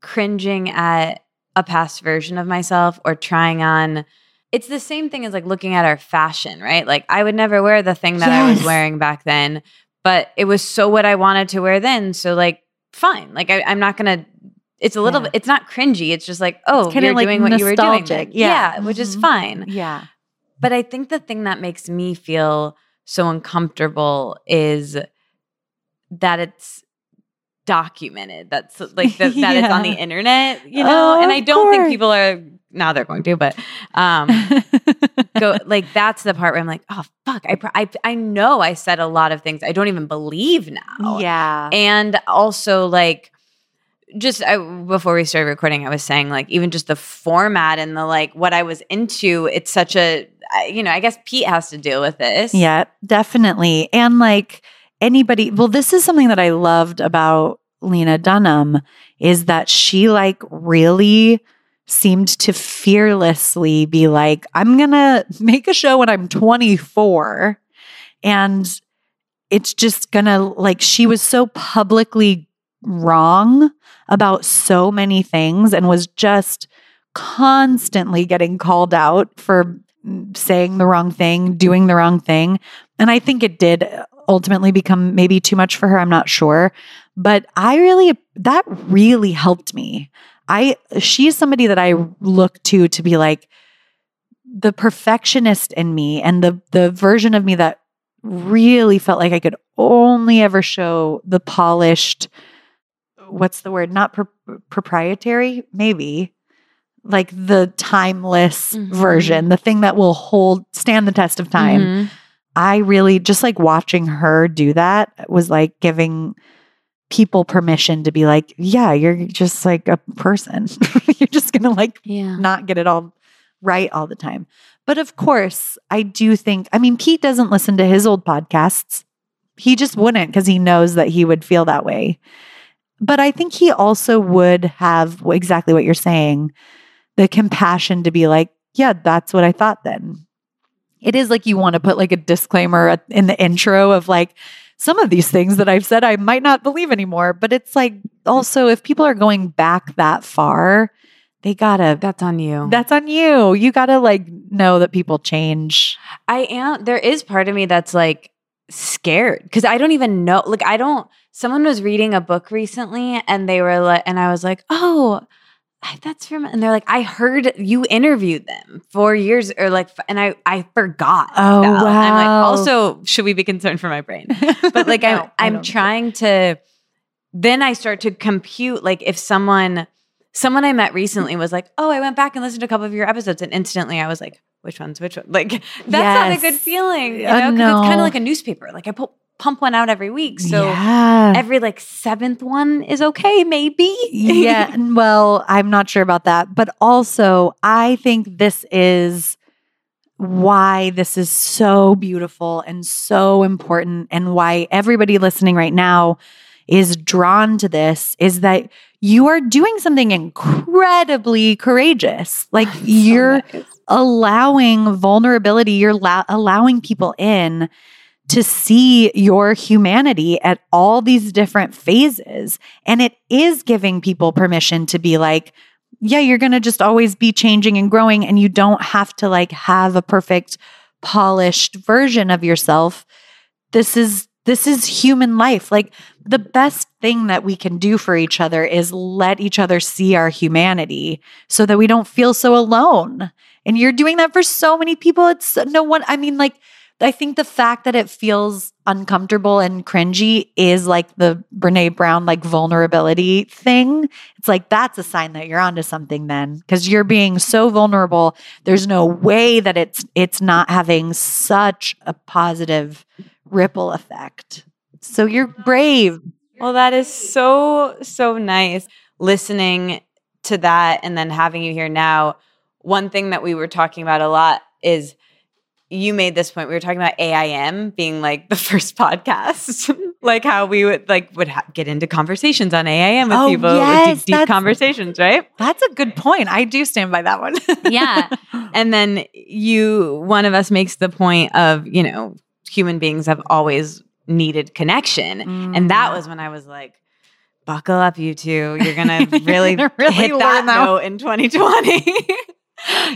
cringing at a past version of myself or trying on it's the same thing as like looking at our fashion, right? Like I would never wear the thing that I was wearing back then, but it was so what I wanted to wear then. So like, fine. Like I, I'm not gonna. It's a little Yeah. It's not cringy. It's just like, oh, you're like doing what you were doing. then. Yeah. which is Mhm. fine. Yeah. But I think the thing that makes me feel so uncomfortable is that it's documented. That's like the, that it's on the internet, you know. Oh, and I don't think people are now they're going to, but um, go like that's the part where I'm like, oh fuck, I, I I know I said a lot of things I don't even believe now, yeah. and also like just I, before we started recording i was saying like even just the format and the like what i was into it's such a you know i guess pete has to deal with this Yeah, definitely. And like anybody, well, this is something that I loved about Lena Dunham is that she like really seemed to fearlessly be like, I'm to make a show when I'm 24. And it's just to like, she was so publicly wrong about so many things and was just constantly getting called out for saying the wrong thing, doing the wrong thing. And I think it did ultimately become maybe too much for her. I'm not sure. But I really, that really helped me. I, she's somebody that I look to to be like the perfectionist in me and the, the version of me that really felt like I could only ever show the polished, what's the word? Not pro- proprietary, maybe like the timeless Mhm. version, the thing that will hold stand the test of time. Mhm. I really just like watching her do that was like giving people permission to be like, yeah, you're just like a person. you're just going to like yeah not get it all right all the time. But of course, I do think, I mean, Pete doesn't listen to his old podcasts. He just wouldn't because he knows that he would feel that way. But I think he also would have exactly what you're saying the compassion to be like, yeah, that's what I thought then. It is like you want to put like a disclaimer in the intro of like, some of these things that I've said I might not believe anymore. But it's like also, if people are going back that far, they gotta that's on you that's on you. You got to like know that people change. i am there is part of me that's like scared because i don't even know like i don't someone was reading a book recently and they were like and i was like oh that's from and they're like i heard you interviewed them four years or like and i i forgot Oh. And i'm like also should we be concerned for my brain? But like No, i'm I i'm trying to then i start to compute like if someone someone i met recently was like oh i went back and listened to a couple of your episodes and instantly i was like which ones? Which one? Like that's not a good feeling you Uh, know because it's kind of like a newspaper. Like i pu- pump one out every week so yeah. every like seventh one is okay maybe yeah. Well, I'm not sure about that. But also, I think this is why this is so beautiful and so important, and why everybody listening right now is drawn to this is that you are doing something incredibly courageous. Like So you're nice. allowing vulnerability, you're la- allowing people in to see your humanity at all these different phases. And it is giving people permission to be like, yeah, you're going to just always be changing and growing, and you don't have to like have a perfect, polished version of yourself. This is this is human life. Like the best thing that we can do for each other is let each other see our humanity so that we don't feel so alone. And you're doing that for so many people. It's no one, I mean, like, I think the fact that it feels uncomfortable and cringy is like the Brene Brown, like vulnerability thing. It's like that's a sign that you're onto something then because you're being so vulnerable. There's no way that it's it's not having such a positive ripple effect. So you're brave. Well, that is so, so nice listening to that and then having you here now. One thing that we were talking about a lot is you made this point. We were talking about AIM being like the first podcast, like how we would like would ha- get into conversations on AIM with Oh, people, yes, deep, deep conversations, right? That's a good point. I do stand by that one. Yeah. And then you, one of us makes the point of, you know, human beings have always needed connection. And that Mm. was when I was like, buckle up, you two. You're going to really, You're gonna really hit that learn that note in 2020.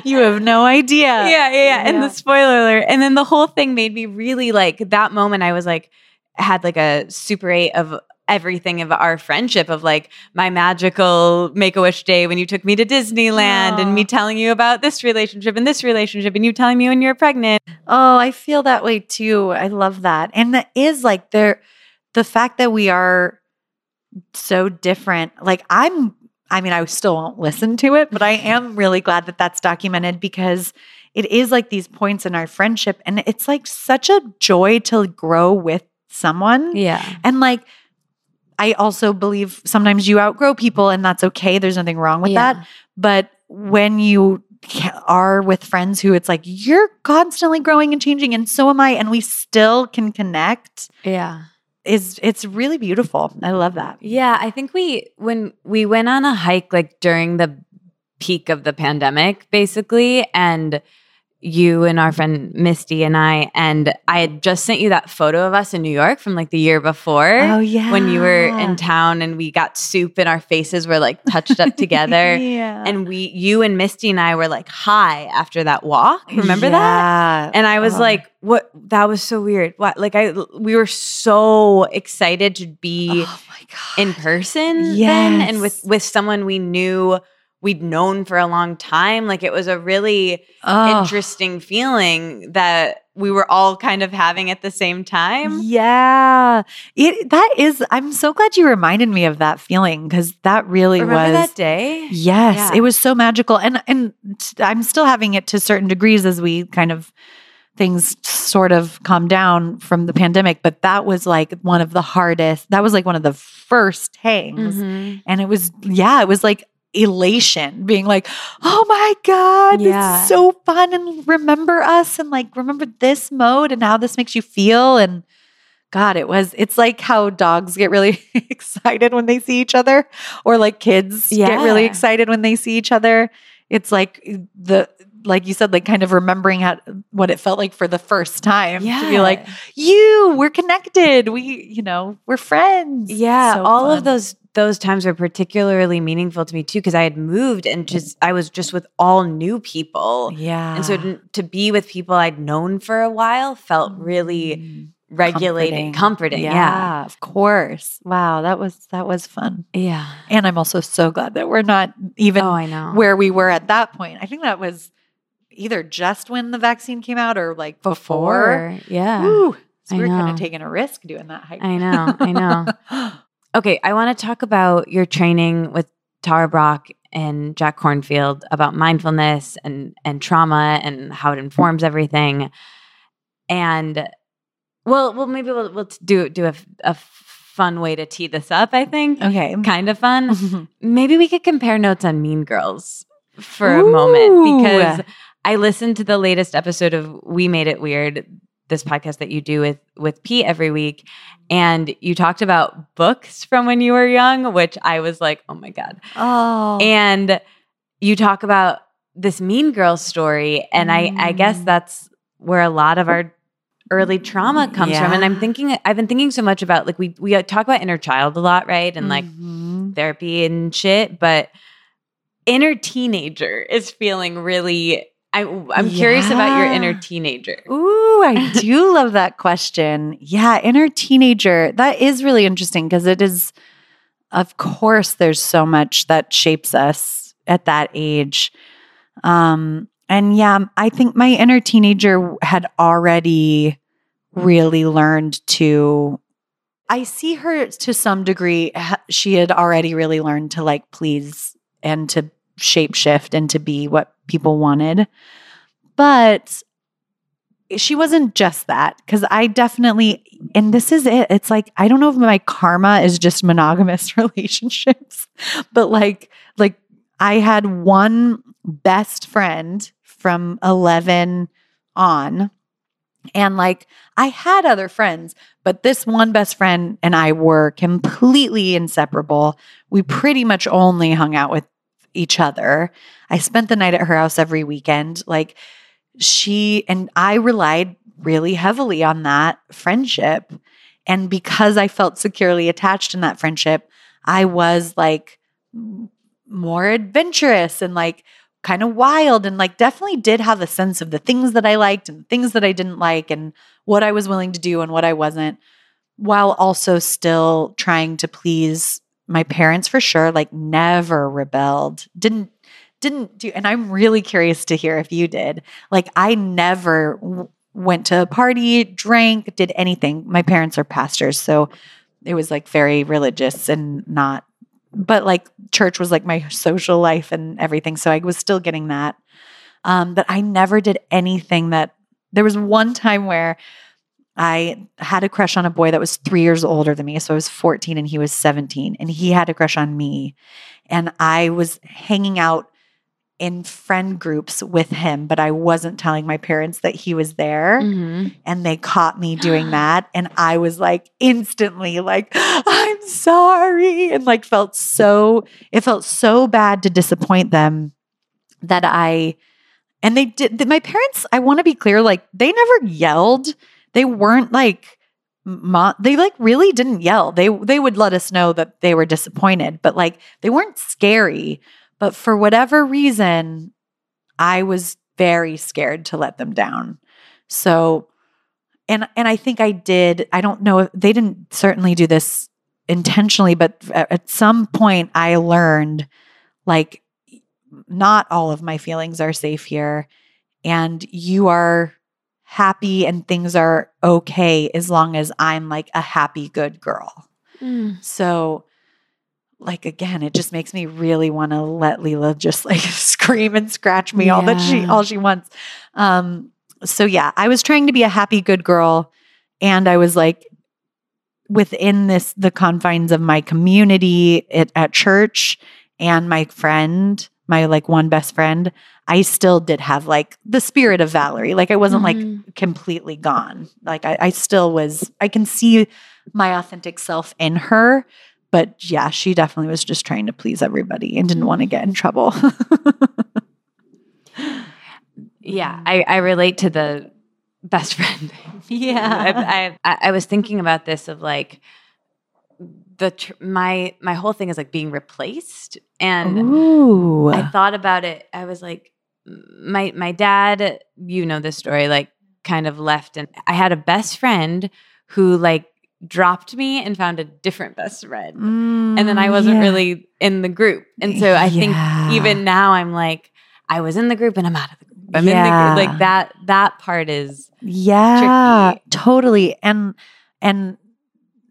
You have no idea. yeah, yeah, yeah. And Yeah. the spoiler alert. And then the whole thing made me really like that moment. I was like, had like a super eight of everything of our friendship of like my magical make a wish day when you took me to Disneyland and me telling you about this relationship and this relationship and you telling me when you're pregnant. Oh, I feel that way too. I love that. And that is like there the fact that we are so different. Like I'm I mean, I still won't listen to it, but I am really glad that that's documented because it is like these points in our friendship and it's like such a joy to grow with someone. Yeah. And like I also believe sometimes you outgrow people and that's okay. There's nothing wrong with that. But when you are with friends who it's like you're constantly growing and changing and so am I and we still can connect Yeah. Is it's really beautiful. I love that. Yeah, I think we when we went on a hike like during the peak of the pandemic basically and you and our friend Misty and I and I had just sent you that photo of us in New York from like the year before Oh yeah. when you were in town and we got soup and our faces were like touched up together yeah. and we you and Misty and I were like high after that walk. Remember that? Yeah. And I was Oh. like, "What? That was so weird. What? Like, I we were so excited to be oh in person then and with with someone we knew we'd known for a long time like it was a really Oh. interesting feeling that we were all kind of having at the same time Yeah. It that is I'm so glad you reminded me of that feeling cuz that really remember was that day Yes, Yeah. it was so magical, and and I'm still having it to certain degrees as we kind of things sort of calm down from the pandemic. But that was like one of the hardest. That was like one of the first hangs, Mhm. and it was yeah, it was like elation, being like, oh my god, Yeah. it's so fun, and remember us, and like remember this mode and how this makes you feel, and. God, it was, it's like how dogs get really excited when they see each other, or like kids get really excited when they see each other. It's like eh, the, like you said, like kind of remembering how, what it felt like for the first time to be like, you, we're connected. We, you know, we're friends. yeah So all fun. of those those times were particularly meaningful to me too because i had moved and just i was just with all new people Yeah. and so to, be with people i'd known for a while felt really Mm. regulating comforting, yeah of course. Wow, that was that was fun. yeah And I'm also so glad that we're not even oh i know where we were at that point. I think that was either just when the vaccine came out or like before. before yeah Woo. So we were kind of taking a risk doing that hike. I know, I know. Okay, I want to talk about your training with Tara Brach and Jack Kornfield about mindfulness and and trauma and how it informs everything. And well, well, maybe we'll we'll do do a, a fun way to tee this up. I think okay. kind of fun. Maybe we could compare notes on Mean Girls for a moment because I listened to the latest episode of We Made It Weird, this podcast that you do with with Pete every week, and you talked about books from when you were young, which I was like, oh my god. oh. And you talk about this Mean Girls story, and I I guess Mm. that's where a lot of our early trauma comes from. And I'm thinking, I've been thinking so much about like we we talk about inner child a lot, right? And like Mhm. therapy and shit, but inner teenager is feeling really. I, I'm curious about your inner teenager. Ooh, I do love that question. Yeah, inner teenager. That is really interesting because it is, of course, there's so much that shapes us at that age. Um, and yeah, I think my inner teenager had already really learned to. I see her to some degree. She had already really learned to like please and to shape shift and to be what people wanted. But she wasn't just that because I definitely, and this is it. It's like I don't know if my karma is just monogamous relationships, but like, like I had one best friend from eleven on, and like I had other friends, but this one best friend and I were completely inseparable. We pretty much only hung out with each other. I spent the night at her house every weekend. Like she and I relied really heavily on that friendship. And because I felt securely attached in that friendship, I was like more adventurous and like kind of wild and like definitely did have a sense of the things that I liked and things that I didn't like and what I was willing to do and what I wasn't, while also still trying to please my parents for sure, like never rebelled. Didn't didn't do and I'm really curious to hear if you did. Like I never w- went to a party, drank, did anything. My parents are pastors, so it was like very religious and not but like church was like my social life and everything. So I was still getting that. Um, but I never did anything that there was one time where I had a crush on a boy that was three years older than me. So I was 14 and he was 17, and he had a crush on me. And I was hanging out in friend groups with him, but I wasn't telling my parents that he was there. Mhm. And they caught me doing that. And I was like instantly like, I'm sorry. And like felt so, it felt so bad to disappoint them that I, and they did, my parents, I want to be clear, like they never yelled. They weren't like, mo- they like really didn't yell. They they would let us know that they were disappointed, but like they weren't scary. But for whatever reason, I was very scared to let them down. So and and I think I did. I don't know if they didn't certainly do this intentionally, but at at some point I learned like not all of my feelings are safe here and you are happy and things are okay as long as I'm like a happy good girl. Mm. So like again, it just makes me really want to let Lila just like scream and scratch me all that she all she wants. Um so yeah, I was trying to be a happy good girl and I was like within this the confines of my community at, at church and my friend, my like one best friend, I still did have like the spirit of Valerie. Like I wasn't like Mhm. completely gone. Like I, I still was, I can see my authentic self in her. But yeah, she definitely was just trying to please everybody and didn't want to get in trouble. Yeah, I, I relate to the best friend. yeah. I, I, I was thinking about this of like the tr- my my whole thing is like being replaced, and Ooh. I thought about it. I was like, my my dad, you know this story, like kind of left, and I had a best friend who like dropped me and found a different best friend, and then I Mm, wasn't yeah. really in the group, and so I think even now I'm like, I was in the group and I'm out of the group. I'm in the group. Like that. That part is Yeah, tricky. totally. And and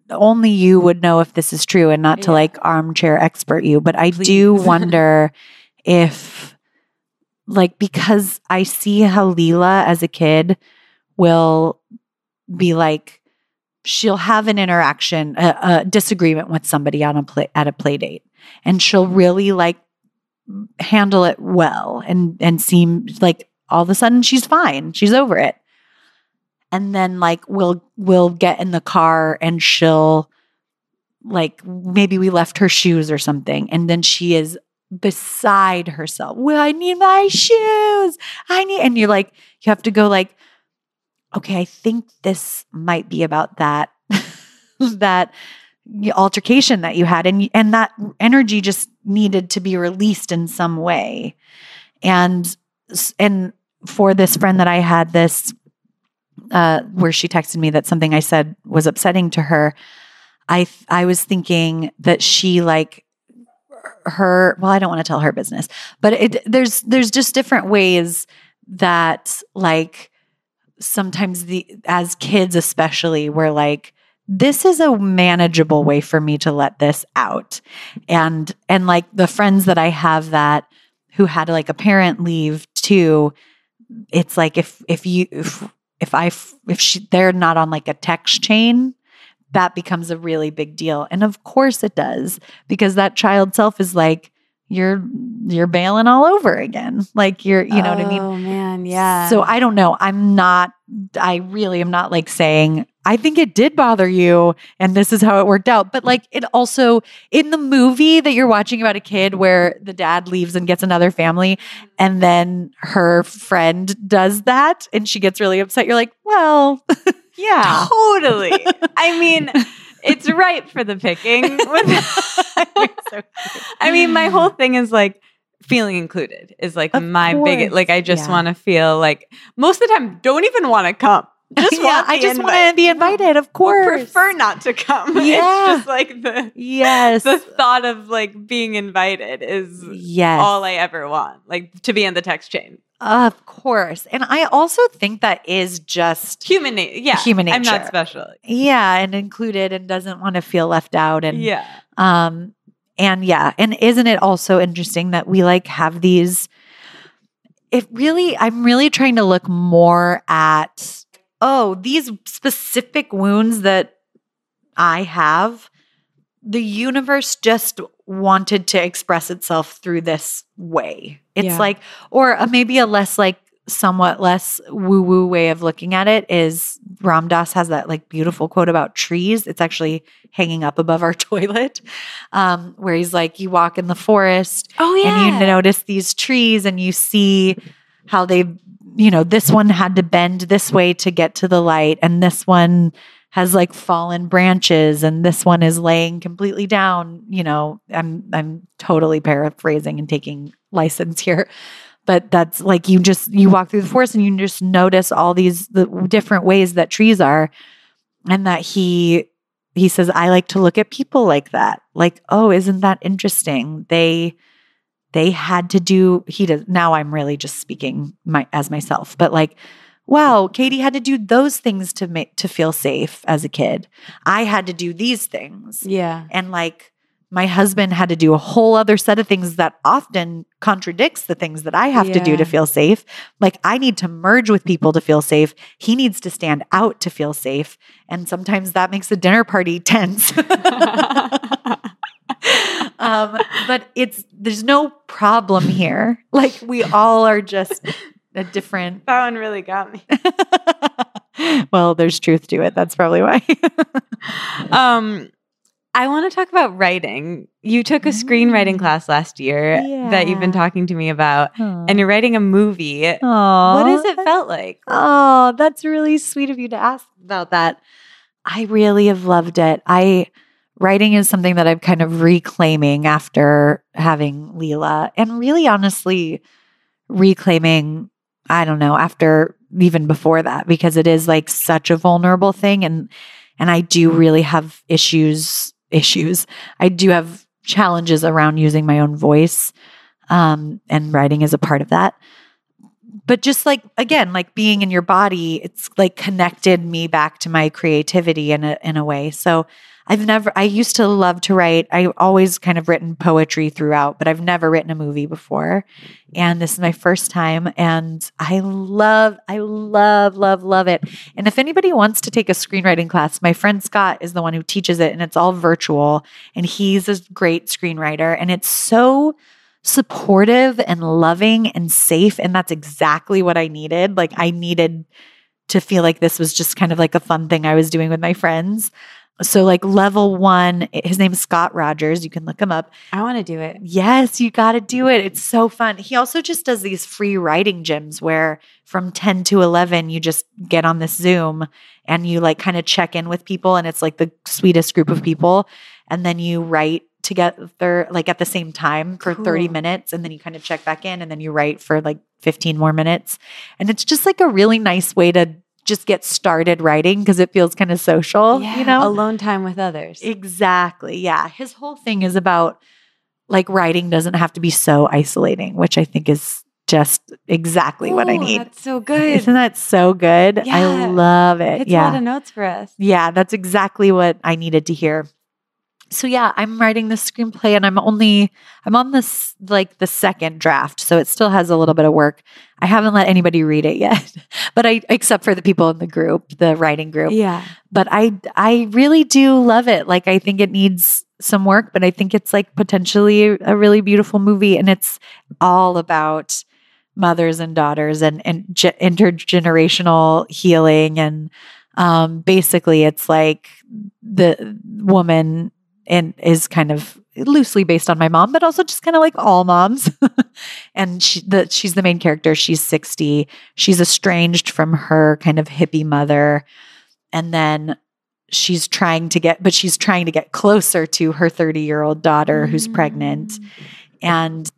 only you would know if this is true and not to Yeah. like armchair expert you, but I do wonder if like because I see how Lila as a kid will be like she'll have an interaction, a, a disagreement with somebody on a play at a play date, and she'll mm-hmm. really like handle it well and and seem like all of a sudden she's fine, she's over it, and then like we'll we'll get in the car and she'll like maybe we left her shoes or something, and then she is beside herself. Well, I need my shoes. I need, and you're like, you have to go like, okay, I think this might be about that, that altercation that you had, and and that energy just needed to be released in some way, and and for this friend that I had this, uh, where she texted me that something I said was upsetting to her. I th- I was thinking that she like her well i don't want to tell her business but it there's there's just different ways that like sometimes the as kids especially we're like this is a manageable way for me to let this out and and like the friends that i have that who had like a parent leave too it's like if if you if if i if she they're not on like a text chain that becomes a really big deal and of course it does because that child self is like you're you're bailing all over again like you're you know what i mean Oh man, yeah. so I don't know. I'm not, I really am not like saying, I think it did bother you and this is how it worked out. But like it also, in the movie that you're watching about a kid where the dad leaves and gets another family and then her friend does that and she gets really upset, you're like, well, yeah. totally. I mean, it's ripe for the picking. I mean, my whole thing is like feeling included is like Of my big course. like I just Yeah. want to feel like most of the time don't even want to come. Just yeah, want I just want to be invited, of course. prefer not to come. Yeah. It's just like the Yes. the thought of like being invited is yes. all I ever want. Like to be in the text chain. of course. And I also think that is just Human nature. Yeah. Human nature. I'm not special. yeah, and included and doesn't want to feel left out and yeah. Um, and yeah, and isn't it also interesting that we like have these? It really, I'm really trying to look more at, oh, these specific wounds that I have, the universe just wanted to express itself through this way. It's Yeah. like, or a, maybe a less like, somewhat less woo woo way of looking at it is Ram Dass has that like beautiful quote about trees. It's actually hanging up above our toilet, um, where he's like, you walk in the forest Oh yeah, and you notice these trees and you see how they, you know, this one had to bend this way to get to the light, and this one has like fallen branches, and this one is laying completely down. You know, I'm I'm totally paraphrasing and taking license here. But that's like you just you walk through the forest and you just notice all these the different ways that trees are, and that he he says I like to look at people like that. Like, oh, isn't that interesting? They they had to do he does now i'm really just speaking my as myself but like wow katie had to do those things to make to feel safe as a kid. I had to do these things. Yeah. and like my husband had to do a whole other set of things that often contradicts the things that i have to do to feel safe. Like i need to merge with people to feel safe. He needs to stand out to feel safe. And sometimes that makes the dinner party tense um, but it's there's no problem here. Like we all are just a different. That one really got me. well, there's truth to it. That's probably why. Um, I want to talk about writing. You took a screenwriting class last year that you've been talking to me about, and you're writing a movie. What has it felt like? Oh, that's really sweet of you to ask about that. I really have loved it. I writing is something that I'm kind of reclaiming after having Lila and really honestly reclaiming I don't know after even before that because it is like such a vulnerable thing and and I do really have issues issues. I do have challenges around using my own voice um and writing is a part of that. But just like again like being in your body it's like connected me back to my creativity in a in a way. So i've never i used to love to write i always kind of written poetry throughout but i've never written a movie before and this is my first time and i love i love love love it and if anybody wants to take a screenwriting class my friend scott is the one who teaches it and it's all virtual and he's a great screenwriter and it's so supportive and loving and safe. And that's exactly what I needed. Like, I needed to feel like this was just kind of like a fun thing I was doing with my friends. So, like, level one, his name is Scott Rogers. You can look him up. I want to do it. Yes, you got to do it. It's so fun. He also just does these free writing gyms where from 10 to 11, you just get on this Zoom and you like kind of check in with people. And it's like the sweetest group of people. And then you write together like at the same time for 30 minutes. And then you kind of check back in and then you write for like 15 more minutes. And it's just like a really nice way to just get started writing because it feels kind of social, you know? alone time with others. Exactly. Yeah. His whole thing is about like writing doesn't have to be so isolating, which I think is just exactly what I need. That's so good. Isn't that so good? Yeah. I love it. It's a lot of notes for us. yeah. That's exactly what I needed to hear. So yeah, I'm writing this screenplay and I'm only I'm on this like the second draft, so it still has a little bit of work. I haven't let anybody read it yet. But I except for the people in the group, the writing group Yeah. but I I really do love it. Like I think it needs some work, but I think it's like potentially a really beautiful movie and it's all about mothers and daughters and and ge- intergenerational healing and um basically it's like the woman and is kind of loosely based on my mom, but also just kind of like all moms. and she, the, she's the main character. She's 60. She's estranged from her kind of hippie mother. And then she's trying to get, but she's trying to get closer to her 30 year old daughter who's pregnant. Mm. And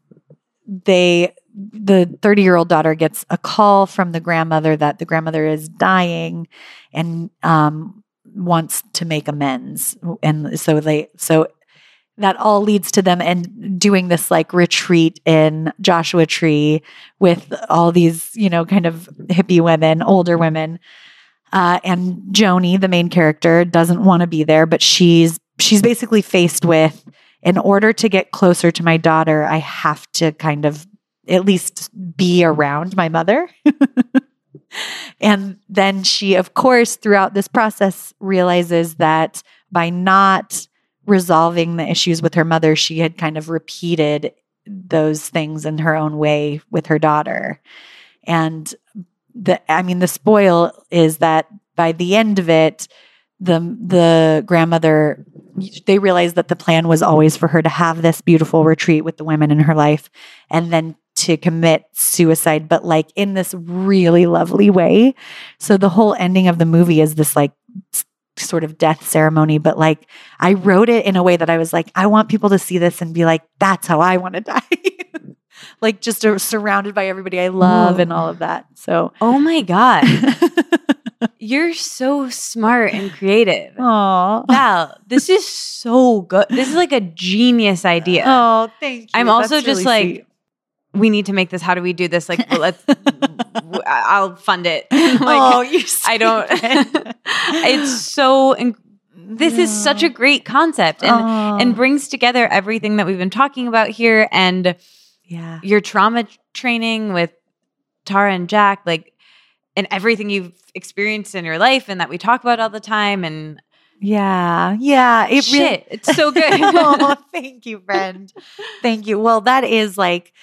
they the 30 year old daughter gets a call from the grandmother that the grandmother is dying and um, wants to make amends and so they so that all leads to them and doing this like retreat in Joshua Tree with all these, you know, kind of hippie women, older women. Uh, and Joni, the main character, doesn't want to be there, but she's she's basically faced with in order to get closer to my daughter, I have to kind of at least be around my mother. and then she, of course, throughout this process, realizes that by not resolving the issues with her mother, she had kind of repeated those things in her own way with her daughter. And the I mean the spoil is that by the end of it, the the grandmother they realized that the plan was always for her to have this beautiful retreat with the women in her life and then to commit suicide but like in this really lovely way so the whole ending of the movie is this like sort of death ceremony, but like I wrote it in a way that I was like, I want people to see this and be like, that's how I want to die. like just uh, surrounded by everybody I love and all of that. So, oh my God. You're so smart and creative. Oh, Val, this is so good. This is like a genius idea. Oh, thank you. I'm also That's just really like, sweet. We need to make this. How do we do this? Like, well, let's, I'll fund it. Oh, like, oh, you I don't, it's so, inc- this is such a great concept and, oh. and brings together everything that we've been talking about here and yeah. your trauma training with Tara and Jack, like, and everything you've experienced in your life and that we talk about all the time. And Yeah. Yeah. It really, it's so good. oh, thank you, friend. Thank you. Well, that is like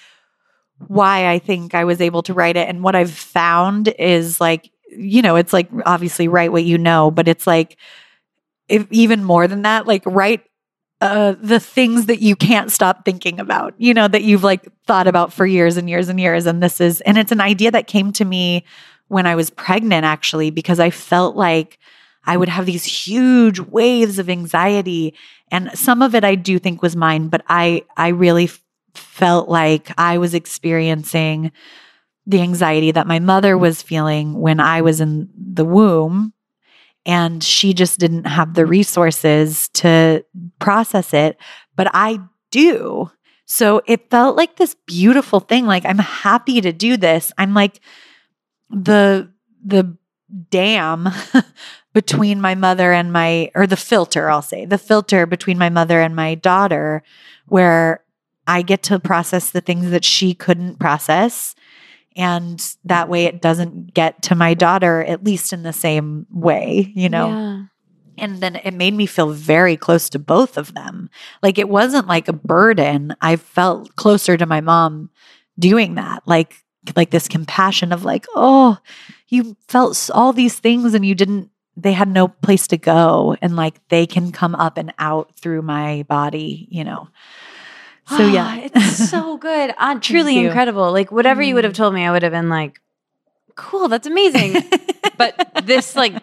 why I think I was able to write it. And what I've found is like, you know, it's like obviously write what you know, but it's like if even more than that, like write uh the things that you can't stop thinking about, you know, that you've like thought about for years and years and years. And this is and it's an idea that came to me when I was pregnant actually, because I felt like I would have these huge waves of anxiety and some of it I do think was mine, but I I really felt like I was experiencing the anxiety that my mother mm-hmm. was feeling when I was in the womb and she just didn't have the resources to process it, but I do. So it felt like this beautiful thing like I'm happy to do this. I'm like the the dam between my mother and my or the filter I'll say the filter between my mother and my daughter where I get to process the things that she couldn't process. And that way it doesn't get to my daughter at least in the same way you know? Yeah. and then it made me feel very close to both of them. Like it wasn't like a burden. I felt closer to my mom doing that. Like like this compassion of like oh you felt all these things and you didn't they had no place to go. And like they can come up and out through my body you know so yeah it's so good. Uh, truly incredible. Like whatever you would have Mm. told me, I would have been like, cool, that's amazing. but this like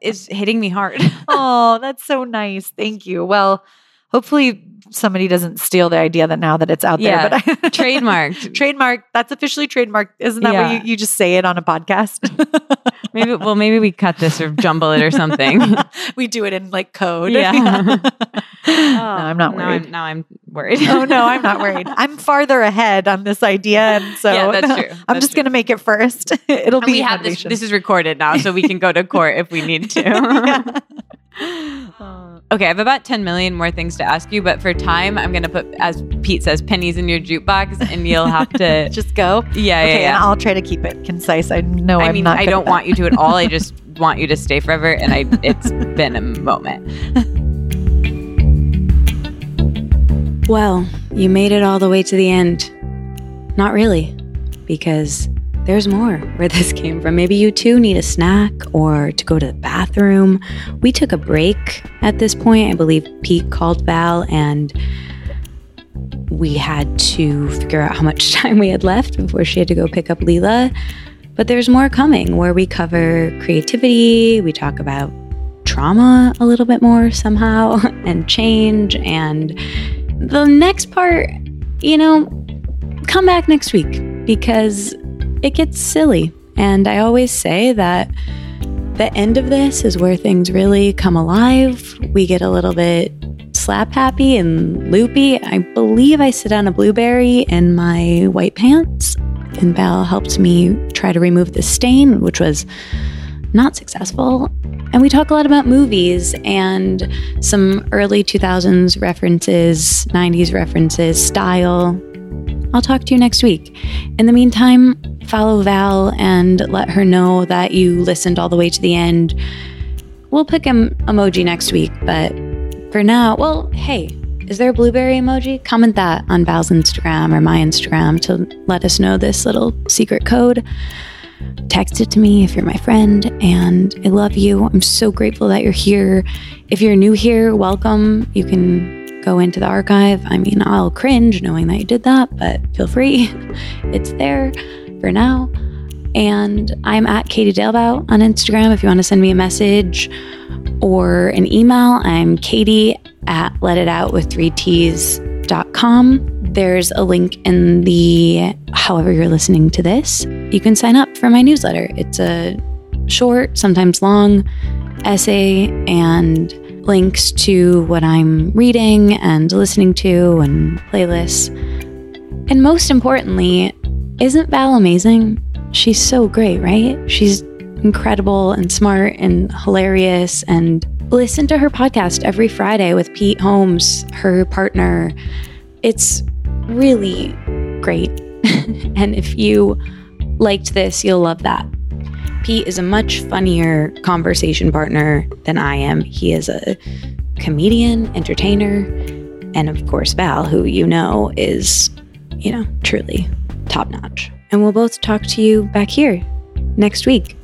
is hitting me hard. oh, that's so nice. Thank you. Well, hopefully somebody doesn't steal the idea that now that it's out Yeah. there. But Trademarked. trademark. That's officially trademarked. Isn't that Yeah. what you, you just say it on a podcast? Maybe well, maybe we cut this or jumble it or something. we do it in like code. Yeah. Oh, no, I'm not now worried. I'm, now I'm worried. oh no, I'm not worried. I'm farther ahead on this idea, and so Yeah, that's true. I'm That's just true. gonna make it first. It'll And be we have this. This is recorded now, so we can go to court if we need to. Uh, okay, I have about 10 million more things to ask you, but for time, I'm gonna put, as Pete says, pennies in your jukebox, and you'll have to. just go. yeah, okay, yeah, and. I'll try to keep it concise. I know I I'm mean, not. I don't want you to at all. I just want you to stay forever, and I. It's been a moment. Well, you made it all the way to the end. Not really, because there's more where this came from. Maybe you too need a snack or to go to the bathroom. We took a break at this point. I believe Pete called Val and we had to figure out how much time we had left before she had to go pick up Lila. But there's more coming where we cover creativity, we talk about trauma a little bit more somehow, and change. And the next part, you know, come back next week because it gets silly. And I always say that the end of this is where things really come alive. We get a little bit slap happy and loopy. I believe I sit on a blueberry in my white pants, and Val helped me try to remove the stain, which was not successful. And we talk a lot about movies and some early 2000s references, 90s references, style. I'll talk to you next week. In the meantime, follow Val and let her know that you listened all the way to the end. We'll pick an emoji next week, but for now, well, hey, is there a blueberry emoji? Comment that on Val's Instagram or my Instagram to let us know this little secret code. Text it to me if you're my friend, and I love you. I'm so grateful that you're here. If you're new here, welcome. You can go into the archive. I mean, I'll cringe knowing that you did that, but feel free. it's there for now. And I'm at Katie Dalebout on Instagram if you want to send me a message or an email. I'm Katie at letitoutwith3ts.com. There's a link in the however you're listening to this. You can sign up for my newsletter. It's a short, sometimes long essay and links to what I'm reading and listening to and playlists. And most importantly, isn't Val amazing? She's so great, right? She's incredible and smart and hilarious. And listen to her podcast every Friday with Pete Holmes, her partner. It's really great. and if you liked this, you'll love that. Pete is a much funnier conversation partner than I am. He is a comedian, entertainer, and of course, Val, who you know is, you know, truly top notch. And we'll both talk to you back here next week.